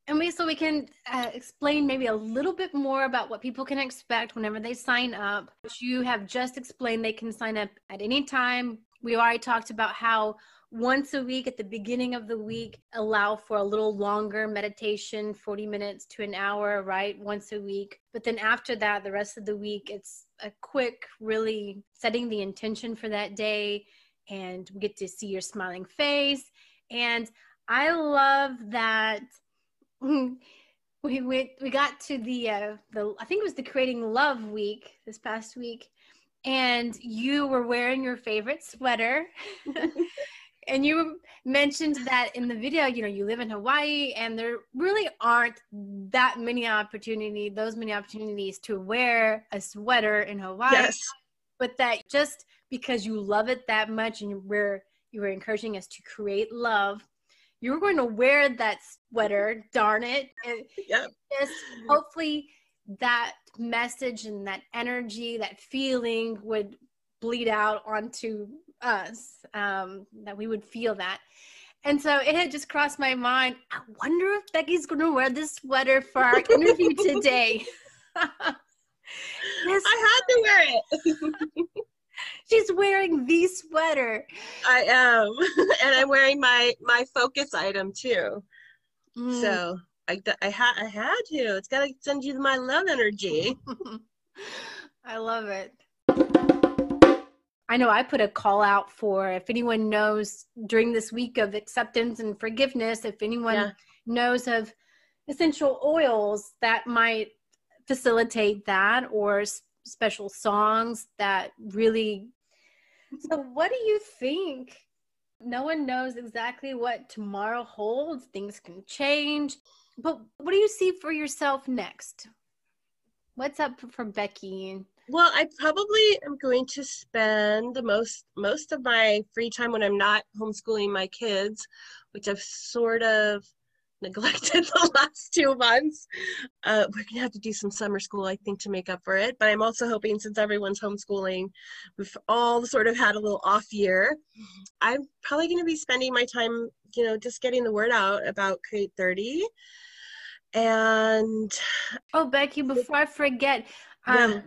And we so we can uh, explain maybe a little bit more about what people can expect whenever they sign up. You have just explained they can sign up at any time. We already talked about how once a week at the beginning of the week allow for a little longer meditation 40 minutes to an hour right once a week but then after that the rest of the week it's a quick really setting the intention for that day and we get to see your smiling face and i love that [laughs] we went we got to the uh the i think it was the creating love week this past week and you were wearing your favorite sweater [laughs] and you mentioned that in the video you know you live in hawaii and there really aren't that many opportunity those many opportunities to wear a sweater in hawaii yes. but that just because you love it that much and you were you were encouraging us to create love you're going to wear that sweater, darn it. And [laughs] yep. just hopefully that message and that energy, that feeling would bleed out onto us, um, that we would feel that. And so it had just crossed my mind. I wonder if Becky's going to wear this sweater for our interview [laughs] today. [laughs] yes. I had to wear it. She's wearing the sweater. I am, [laughs] and I'm wearing my my focus item too. Mm. So I I had I had to. It's got to send you my love energy. [laughs] I love it. I know I put a call out for if anyone knows during this week of acceptance and forgiveness, if anyone yeah. knows of essential oils that might facilitate that or special songs that really so what do you think? No one knows exactly what tomorrow holds. Things can change. But what do you see for yourself next? What's up for becky well i probably am going to spend the most most of my free time when i'm not homeschooling my kids which i've sort of neglected [laughs] the last two months. Uh, we're gonna have to do some summer school, I think, to make up for it. But I'm also hoping, since everyone's homeschooling, we've all sort of had a little off year. I'm probably gonna be spending my time, you know, just getting the word out about Create 30. And oh, Becky, before I forget, um, yeah.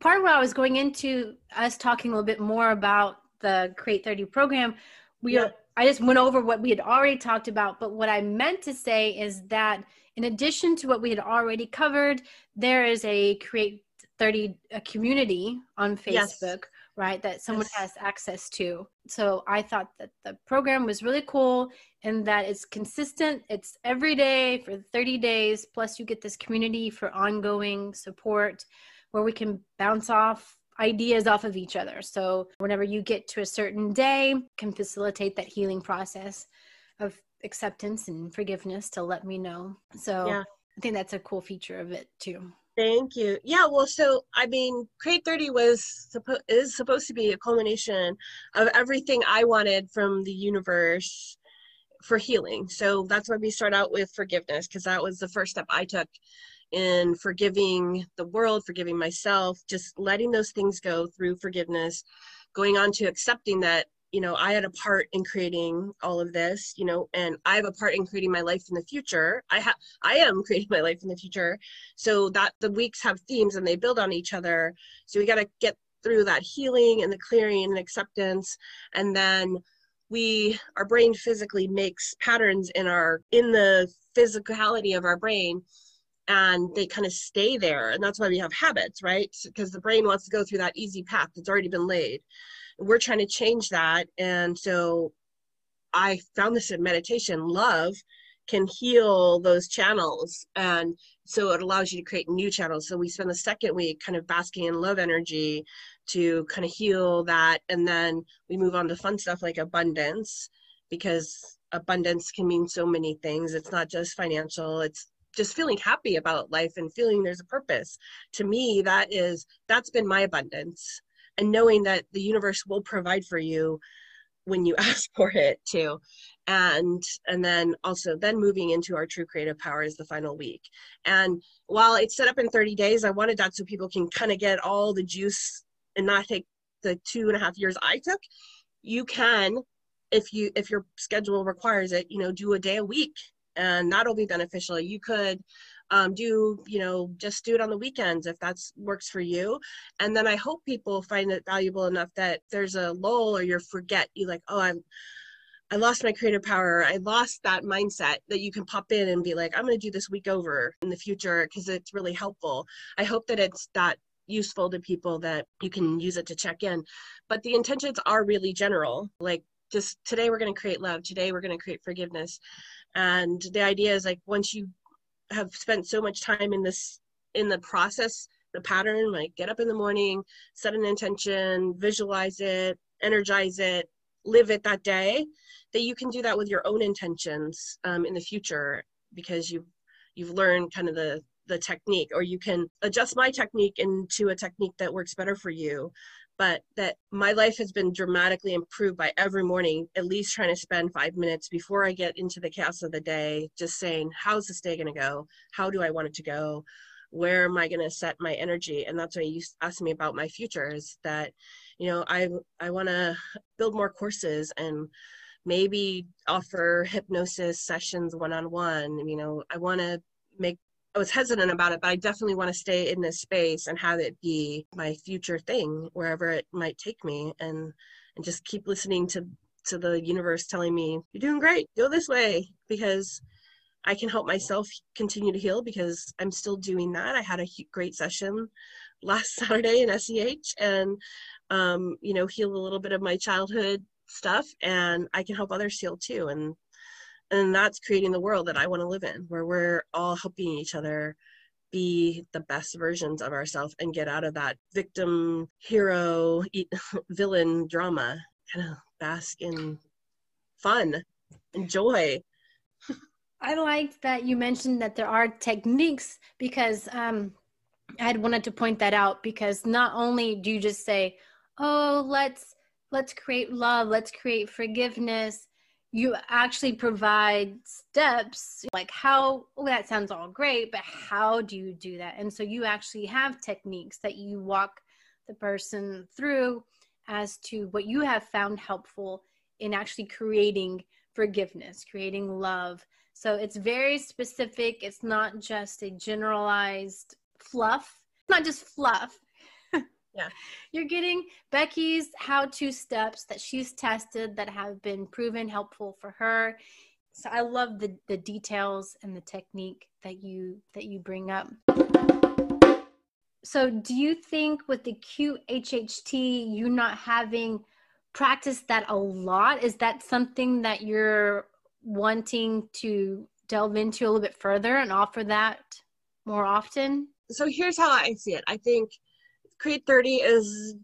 part of what I was going into us talking a little bit more about the Create 30 program, we yeah. are I just went over what we had already talked about, but what I meant to say is that in addition to what we had already covered, there is a Create 30 a community on Facebook, yes. right, that someone yes. has access to. So I thought that the program was really cool and that it's consistent. It's every day for 30 days, plus you get this community for ongoing support where we can bounce off ideas off of each other. So whenever you get to a certain day, can facilitate that healing process of acceptance and forgiveness to let me know. So yeah. I think that's a cool feature of it too. Thank you. Yeah, well, so I mean, Create 30 was supposed is supposed to be a culmination of everything I wanted from the universe for healing. So that's why we start out with forgiveness because that was the first step I took in forgiving the world, forgiving myself, just letting those things go through forgiveness, going on to accepting that, you know, I had a part in creating all of this, you know, and I have a part in creating my life in the future. I have I am [laughs] creating my life in the future. So that the weeks have themes and they build on each other. So we got to get through that healing and the clearing and acceptance and then we our brain physically makes patterns in our in the physicality of our brain and they kind of stay there and that's why we have habits right? Because the brain wants to go through that easy path that's already been laid. We're trying to change that and so i found this in meditation. Love can heal those channels and so it allows you to create new channels. So we spend the second week kind of basking in love energy to kind of heal that and then we move on to fun stuff like abundance because abundance can mean so many things. It's not just financial it's just feeling happy about life and feeling there's a purpose. To me that is that's been my abundance. And knowing that the universe will provide for you when you [laughs] ask for it too and and then also then moving into our true creative power is the final week. And while it's set up in 30 days i wanted that so people can kind of get all the juice and not take the two and a half years i took. You can if you if your schedule requires it you know do a day a week and that'll be beneficial. You could um, do, you know, just do it on the weekends if that works for you. And then I hope people find it valuable enough that there's a lull or you forget you like, oh, I'm I lost my creative power. I lost that mindset that you can pop in and be like, I'm going to do this week over in the future because it's really helpful. I hope that it's that useful to people that you can use it to check in. But the intentions are really general. Like just today we're going to create love. Today we're going to create forgiveness and the idea is like once you have spent so much time in this in the process the pattern like get up in the morning set an intention visualize it energize it live it that day that you can do that with your own intentions um, in the future because you've you've learned kind of the the technique or you can adjust my technique into a technique that works better for you but that my life has been dramatically improved by every morning at least trying to spend five minutes before i get into the chaos of the day just saying how's this day going to go? How do i want it to go? Where am i going to set my energy? And that's why you asked me about my future is that you know i i want to build more courses and maybe offer hypnosis sessions one-on-one you know i want to make I was hesitant about it, but I definitely want to stay in this space and have it be my future thing wherever it might take me and and just keep listening to to the universe telling me you're doing great go this way because I can help myself continue to heal because I'm still doing that. I had a great session last [laughs] Saturday in SEH and um, you know healed a little bit of my childhood stuff and I can help others heal too and and that's creating the world that I want to live in, where we're all helping each other be the best versions of ourselves and get out of that victim, hero, [laughs] villain drama. Kind of bask in fun and joy. [laughs] I liked that you mentioned that there are techniques because um, I had wanted to point that out because not only do you just say, "Oh, let's let's create love, let's create forgiveness," you actually provide steps like how well, that sounds all great but how do you do that? And so you actually have techniques that you walk the person through as to what you have found helpful in actually creating forgiveness creating love. So it's very specific. It's not just a generalized fluff it's not just fluff yeah. You're getting Becky's how to steps that she's tested that have been proven helpful for her. So I love the, the details and the technique that you that you bring up. So do you think with the QHHT you not having practiced that a lot is that something that you're wanting to delve into a little bit further and offer that more often? So here's how I see it. I think create 30 is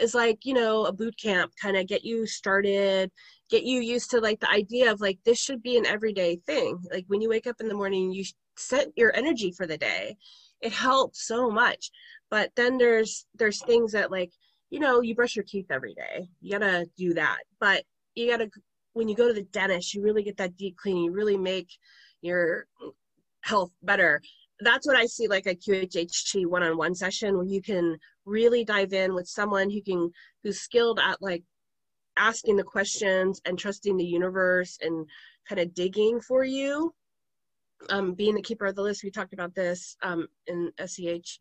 is like you know a boot camp kind of get you started get you used to like the idea of like this should be an everyday thing. Like when you wake up in the morning you set your energy for the day. It helps so much. But then there's there's things that like you know you brush your teeth every day. You gotta do that. But you gotta when you go to the dentist you really get that deep cleaning. You really make your health better that's what I see like a QHHT one-on-one session where you can really dive in with someone who can who's skilled at like asking the questions and trusting the universe and kind of digging for you. Um, being the keeper of the list, we talked about this um, in SEH.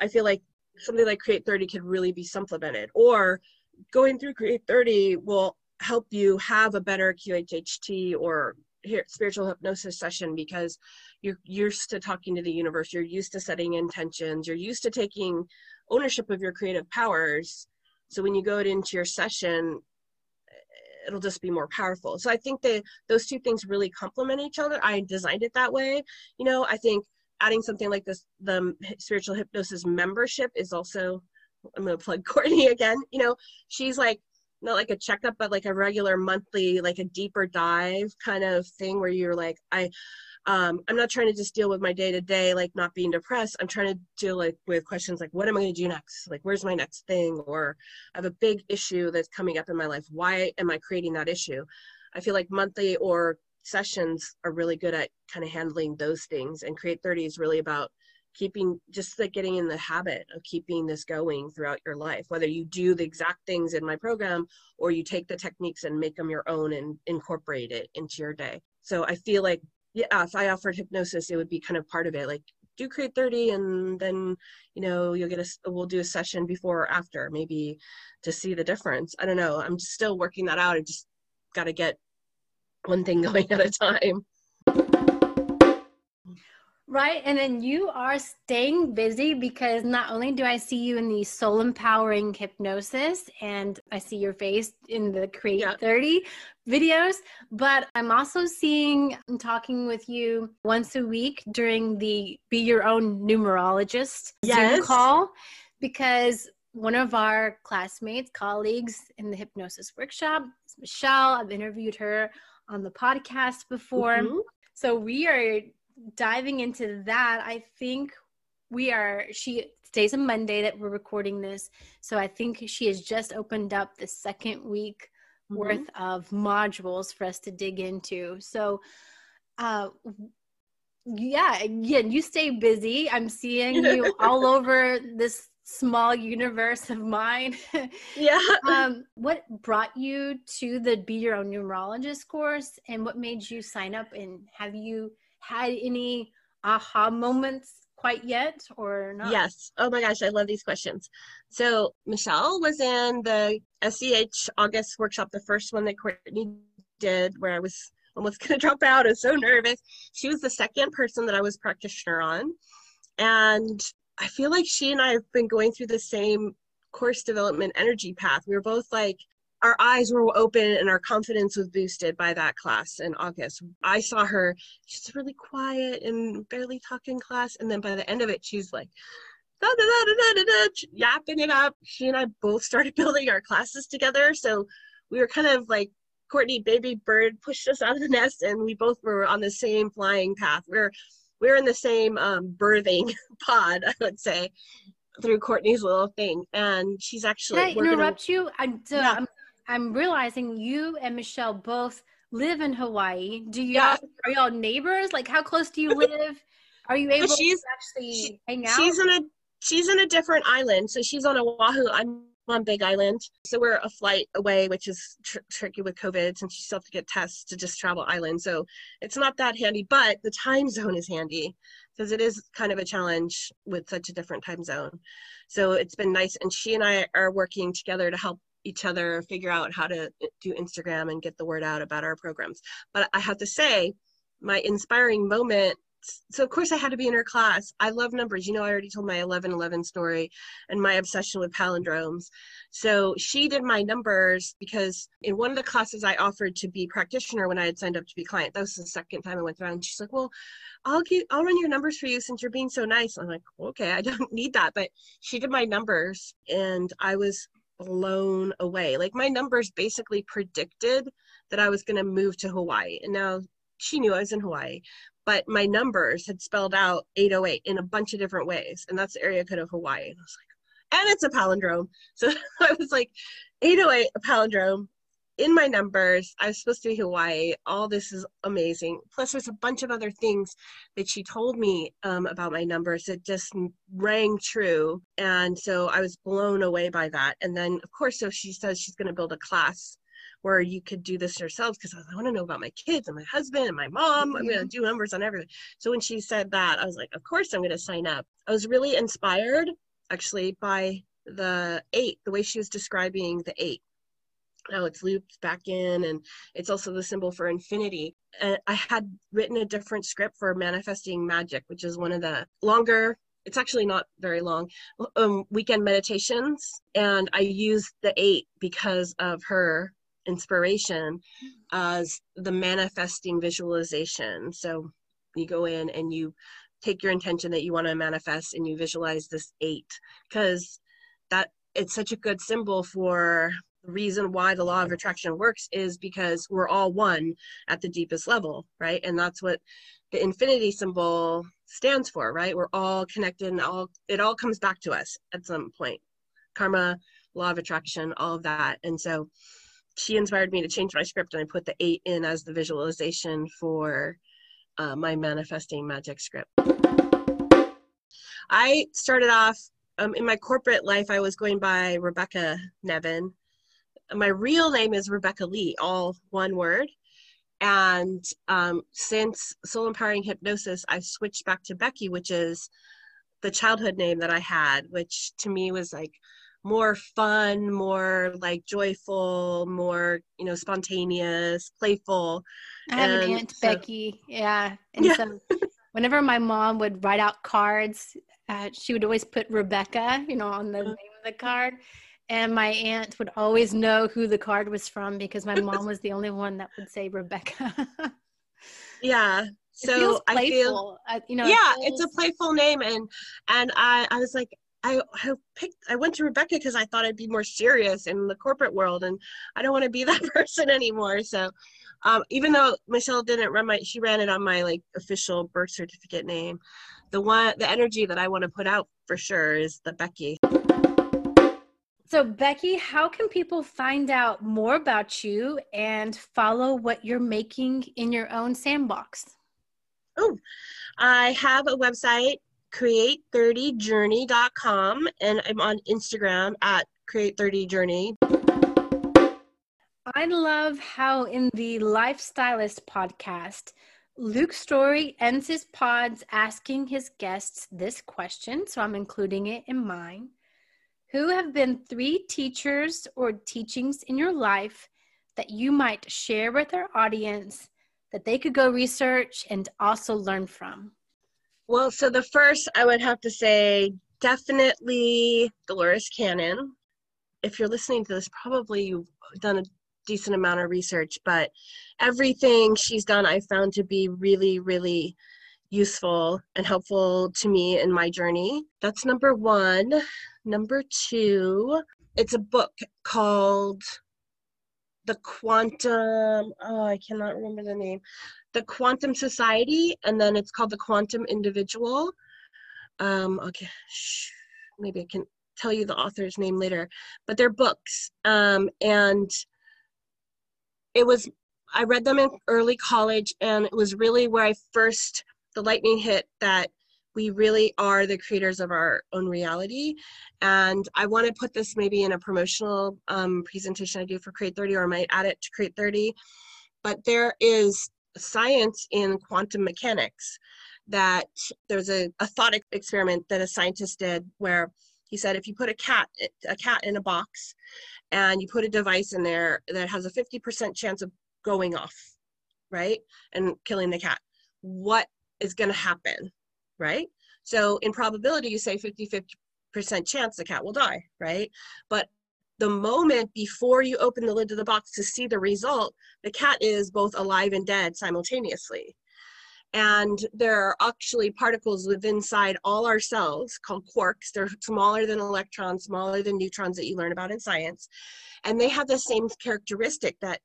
I feel like something like Create 30 could really be supplemented, or going through Create 30 will help you have a better QHHT or here spiritual hypnosis session because you're used to talking to the universe you're used to setting intentions you're used to taking ownership of your creative powers. So when you go into your session it'll just be more powerful. So i think that those two things really complement each other. I designed it that way. You know i think adding something like this the spiritual hypnosis membership is also i'm to plug [laughs] courtney again. You know she's like not like a checkup but like a regular monthly like a deeper dive kind of thing where you're like i um, i'm not trying to just deal with my day to day like not being depressed. I'm trying to deal like with questions like what am i going to do next? Like where's my next thing? Or i have a big issue that's coming up in my life. Why am i creating that issue? I feel like monthly or sessions are really good at kind of handling those things and create 30 is really about keeping just like getting in the habit of keeping this going throughout your life whether you do the exact things in my program or you take the techniques and make them your own and incorporate it into your day. So i feel like yeah if i offered hypnosis it would be kind of part of it like do create 30 and then you know you'll get a we'll do a session before or after maybe to see the difference. I don't know. I'm still working that out. I just got to get one thing [laughs] going at a time Right. And then you are staying busy because not only do I see you in the soul empowering hypnosis and I see your face in the Create yeah. 30 videos, but I'm also seeing and talking with you once a week during the Be Your Own Numerologist yes. Zoom call because one of our classmates, colleagues in the hypnosis workshop Michelle. I've interviewed her on the podcast before. Mm-hmm. So we are diving into that, I think we are, she today's a Monday that we're recording this. So I think she has just opened up the second week mm-hmm. worth of modules for us to dig into. So, uh, yeah, again, you stay busy. I'm seeing [laughs] you all over this small universe of mine. [laughs] yeah. [laughs] um, what brought you to the Be Your Own Numerologist course and what made you sign up? And have you had any aha moments quite yet or not? Yes. Oh my gosh, I love these questions. So Michelle was in the SEH August workshop, the first one that Courtney did, where I was almost [laughs] going to drop out. I was so nervous. She was the second person that I was practitioner on. And I feel like she and I have been going through the same course development energy path. We were both like our eyes were open and our confidence was boosted by that class in August. I saw her, she's really quiet and barely talking class. And then by the end of it, she's like, da, da, da, da, da, yapping it up. She and I both started [laughs] building our classes together. So we were kind of like, Courtney, baby bird, pushed us out of the nest, and we both were on the same flying path. We're we're in the same um, birthing [laughs] pod, I would say, through Courtney's little thing. And she's actually. Can I interrupt gonna, you? I'm, so yeah. I'm I'm realizing you and Michelle both live in Hawaii. Do you Yeah. are y'all neighbors? Like how close do you [laughs] live? Are you able she's- to actually she- hang out? She's on a she's in a different island. So she's on Oahu. I'm on Big Island. So we're a flight away, which is tr- tricky with COVID since you still have to get tests to just travel island. So it's not that handy, but the time zone is handy because it is kind of a challenge with such a different time zone. So it's been nice. And she and I are working together to help each other figure out how to do Instagram and get the word out about our programs. But I have to say, my inspiring moment so of course I had to be in her class. I love numbers. You know, I already told my 1111 story and my obsession with palindromes. So she did my numbers because in one of the classes I offered to be practitioner when I had signed up to be client. That was the second time I went around. She's like, "Well, I'll give, I'll run your numbers for you since you're being so nice." I'm like, "Okay, I don't [laughs] need that." But she did my numbers, and I was blown away. Like my numbers basically predicted that I was going to move to Hawaii, and now she knew I was in Hawaii but my numbers had spelled out 808 in a bunch of different ways and that's the area code of hawaii and i was like and it's a palindrome [laughs] so i was like 808 a palindrome in my numbers i was supposed to be hawaii all this is amazing plus there's a bunch of other things that she told me um, about my numbers that just rang true and so i was blown away by that and then of course so she says she's going to build a class where you could do this yourselves because I, I want to know about my kids and my husband and my mom. I'm going to do numbers on everything. So when she said that, I was like, of course I'm going to sign up. I was really inspired actually by the eight, the way she was describing the eight. How it's looped back in, and it's also the symbol for infinity. And I had written a different script for manifesting magic, which is one of the longer it's actually not very long um, weekend meditations and i used the eight because of her inspiration as the manifesting visualization. So you go in and you take your intention that you want to manifest and you visualize this eight because that it's such a good symbol for the reason why the law of attraction works is because we're all one at the deepest level, right? And that's what the infinity symbol stands for, right? We're all connected and all it all comes back to us at some point. Karma, law of attraction, all of that. And so she inspired me to change my script and I put the eight in as the visualization for uh, my manifesting magic script. I started off um, in my corporate life, I was going by Rebecca Nevin. My real name is Rebecca Lee, all one word. And um, since Soul Empowering Hypnosis, I've switched back to Becky, which is the childhood name that I had, which to me was like more fun, more like joyful, more, you know, spontaneous, playful. I have an aunt so- Becky. Yeah. And Yeah. so whenever my mom would write out cards, uh, she would always put Rebecca, you know, on the Uh-huh. name of the card. And my aunt would always know who the card was from because my mom was the only one that would say Rebecca. [laughs] Yeah. So feels I feel uh, you know, it yeah it's a playful name and and i i was like i i picked i went to rebecca because i thought i'd be more serious in the corporate world and i don't want to be [laughs] that person anymore so um even though michelle didn't run my she ran it on my like official birth certificate name the one the energy that i want to put out for sure is the becky So, Becky, how can people find out more about you and follow what you're making in your own sandbox? Oh, I have a website create30journey.com and i'm on instagram at create30journey I love how in the Lifestylist podcast, Luke Story ends his pods asking his guests this question. So I'm including it in mine. Who have been three teachers or teachings in your life that you might share with our audience that they could go research and also learn from? Well, so the first I would have to say definitely Dolores Cannon. If you're listening to this, probably you've done a decent amount of research, but everything she's done I found to be really, really useful and helpful to me in my journey. That's number one. Number two, it's a book called The Quantum, oh, I cannot remember the name. The quantum society and then it's called the quantum individual. Um okay shh, maybe i can tell you the author's name later. But they're books um and it was I read them in early college, and it was really where I first, the lightning hit that we really are the creators of our own reality. And I want to put this maybe in a promotional um, presentation I do for Create 30, or I might add it to Create 30. But there is science in quantum mechanics that there's a, a thought experiment that a scientist did where he said if you put a cat a cat in a box and you put a device in there that has a 50% chance of going off right and killing the cat what is going to happen right so in probability you say 50 50% chance the cat will die right but the moment before you open the lid of the box to see the result the cat is both alive and dead simultaneously and there are actually particles within inside all our cells called quarks. They're smaller than electrons, smaller than neutrons that you learn about in science. And they have the same characteristic that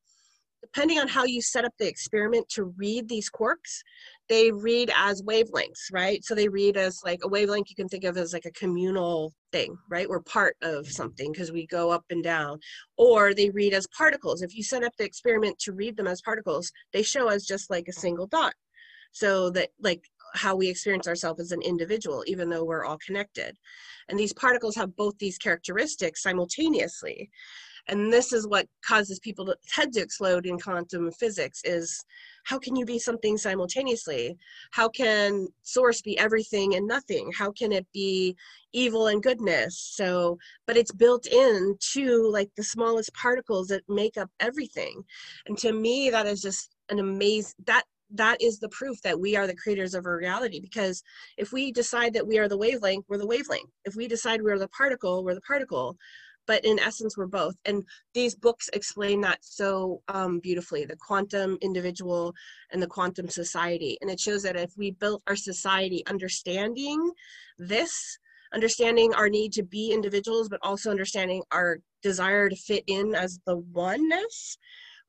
depending on how you set up the experiment to read these quarks, they read as wavelengths, right? So they read as like a wavelength you can think of as like a communal thing, right? We're part of something because we go up and down. Or they read as particles. If you set up the experiment to read them as particles, they show as just like a single dot so that like how we experience ourselves as an individual even though we're all connected and these particles have both these characteristics simultaneously and this is what causes people to head to explode in quantum physics is how can you be something simultaneously? How can source be everything and nothing? How can it be evil and goodness? So but it's built in to like the smallest particles that make up everything. And to me that is just an amazing that that is the proof that we are the creators of our reality because if we decide that we are the wavelength we're the wavelength. If we decide we're the particle we're the particle but in essence we're both and these books explain that so um, beautifully the quantum individual and the quantum society and it shows that if we built our society understanding this understanding our need to be individuals but also understanding our desire to fit in as the oneness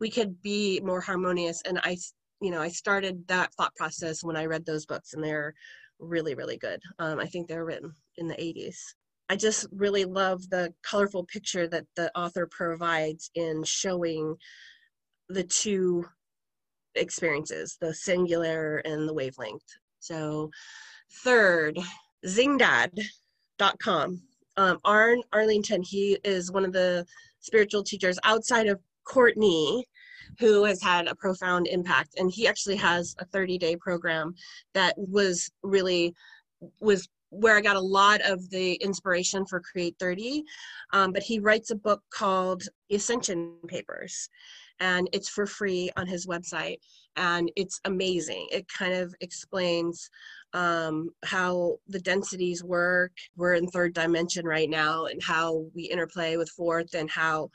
we could be more harmonious and i you know, I started that thought process when I read those books, and they're really, really good. Um, I think they're written in the 80s. I just really love the colorful picture that the author provides in showing the two experiences the singular and the wavelength. So, third, zingdad.com. Um, Arn Allingham, he is one of the spiritual teachers outside of Courtney who has had a profound impact. And he actually has a 30 day program that was really was where I got a lot of the inspiration for Create 30. Um, but he writes a book called Ascension Papers, and it's for free on his website. And it's amazing. It kind of explains um, how the densities work. We're in third dimension right now, and how we interplay with fourth, and how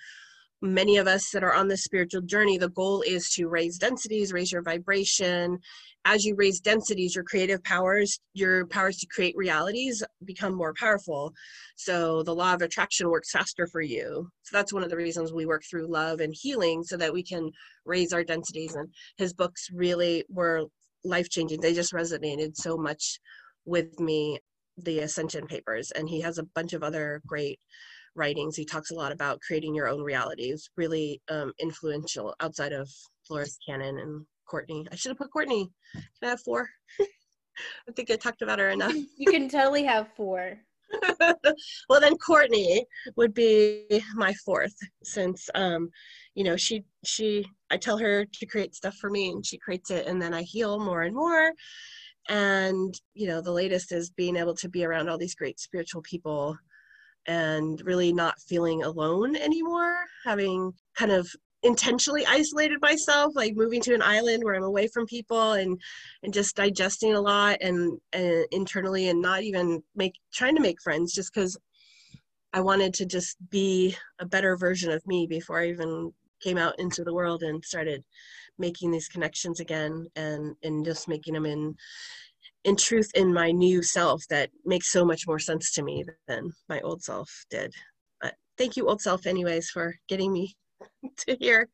many of us that are on this spiritual journey, the goal is to raise densities, raise your vibration. As you raise densities, your creative powers, your powers to create realities become more powerful. So the law of attraction works faster for you. So that's one of the reasons we work through love and healing so that we can raise our densities. And his books really were life changing. They just resonated so much with me, the Ascension Papers. And he has a bunch of other great writings, he talks a lot about creating your own reality. It's really um, influential outside of Dolores Cannon and Courtney. I should have put Courtney. Can I have four? [laughs] I think I talked about her enough. you can totally have four. [laughs] well, then Courtney would be my fourth, since um, you know she she I tell her to create stuff for me, and she creates it, and then I heal more and more. And you know, the latest is being able to be around all these great spiritual people and really not feeling alone anymore, having kind of intentionally isolated myself like moving to an island where i'm away from people and and just digesting a lot and, and internally and not even make trying to make friends just because i wanted to just be a better version of me before i even came out into the world and started making these connections again and and just making them in in truth in my new self that makes so much more sense to me than my old self did. But thank you, old self, anyways, for getting me [laughs] to hear.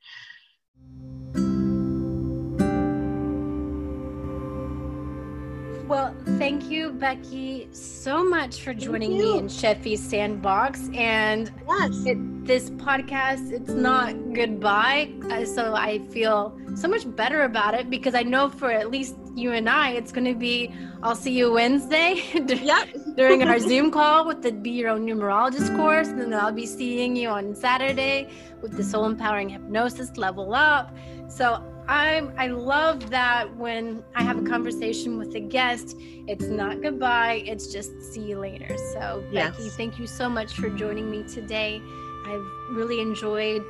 Well, thank you, Becky, so much for joining me in Sheffy's Sandbox. And yes. It, this podcast, it's not goodbye. Uh, so I feel so much better about it because I know for at least you and I, it's going to be I'll see you Wednesday [laughs] yep. during our Zoom call with the Be Your Own Numerologist course. And then I'll be seeing you on Saturday with the Soul Empowering Hypnosis Level Up. So I'm I love that when I have a conversation with a guest, it's not goodbye, it's just see you later. So yes. Becky, thank you so much for joining me today. I've really enjoyed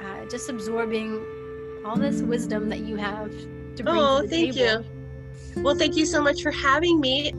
uh, just absorbing all this wisdom that you have to bring oh, to the thank table. you. Well, thank you so much for having me.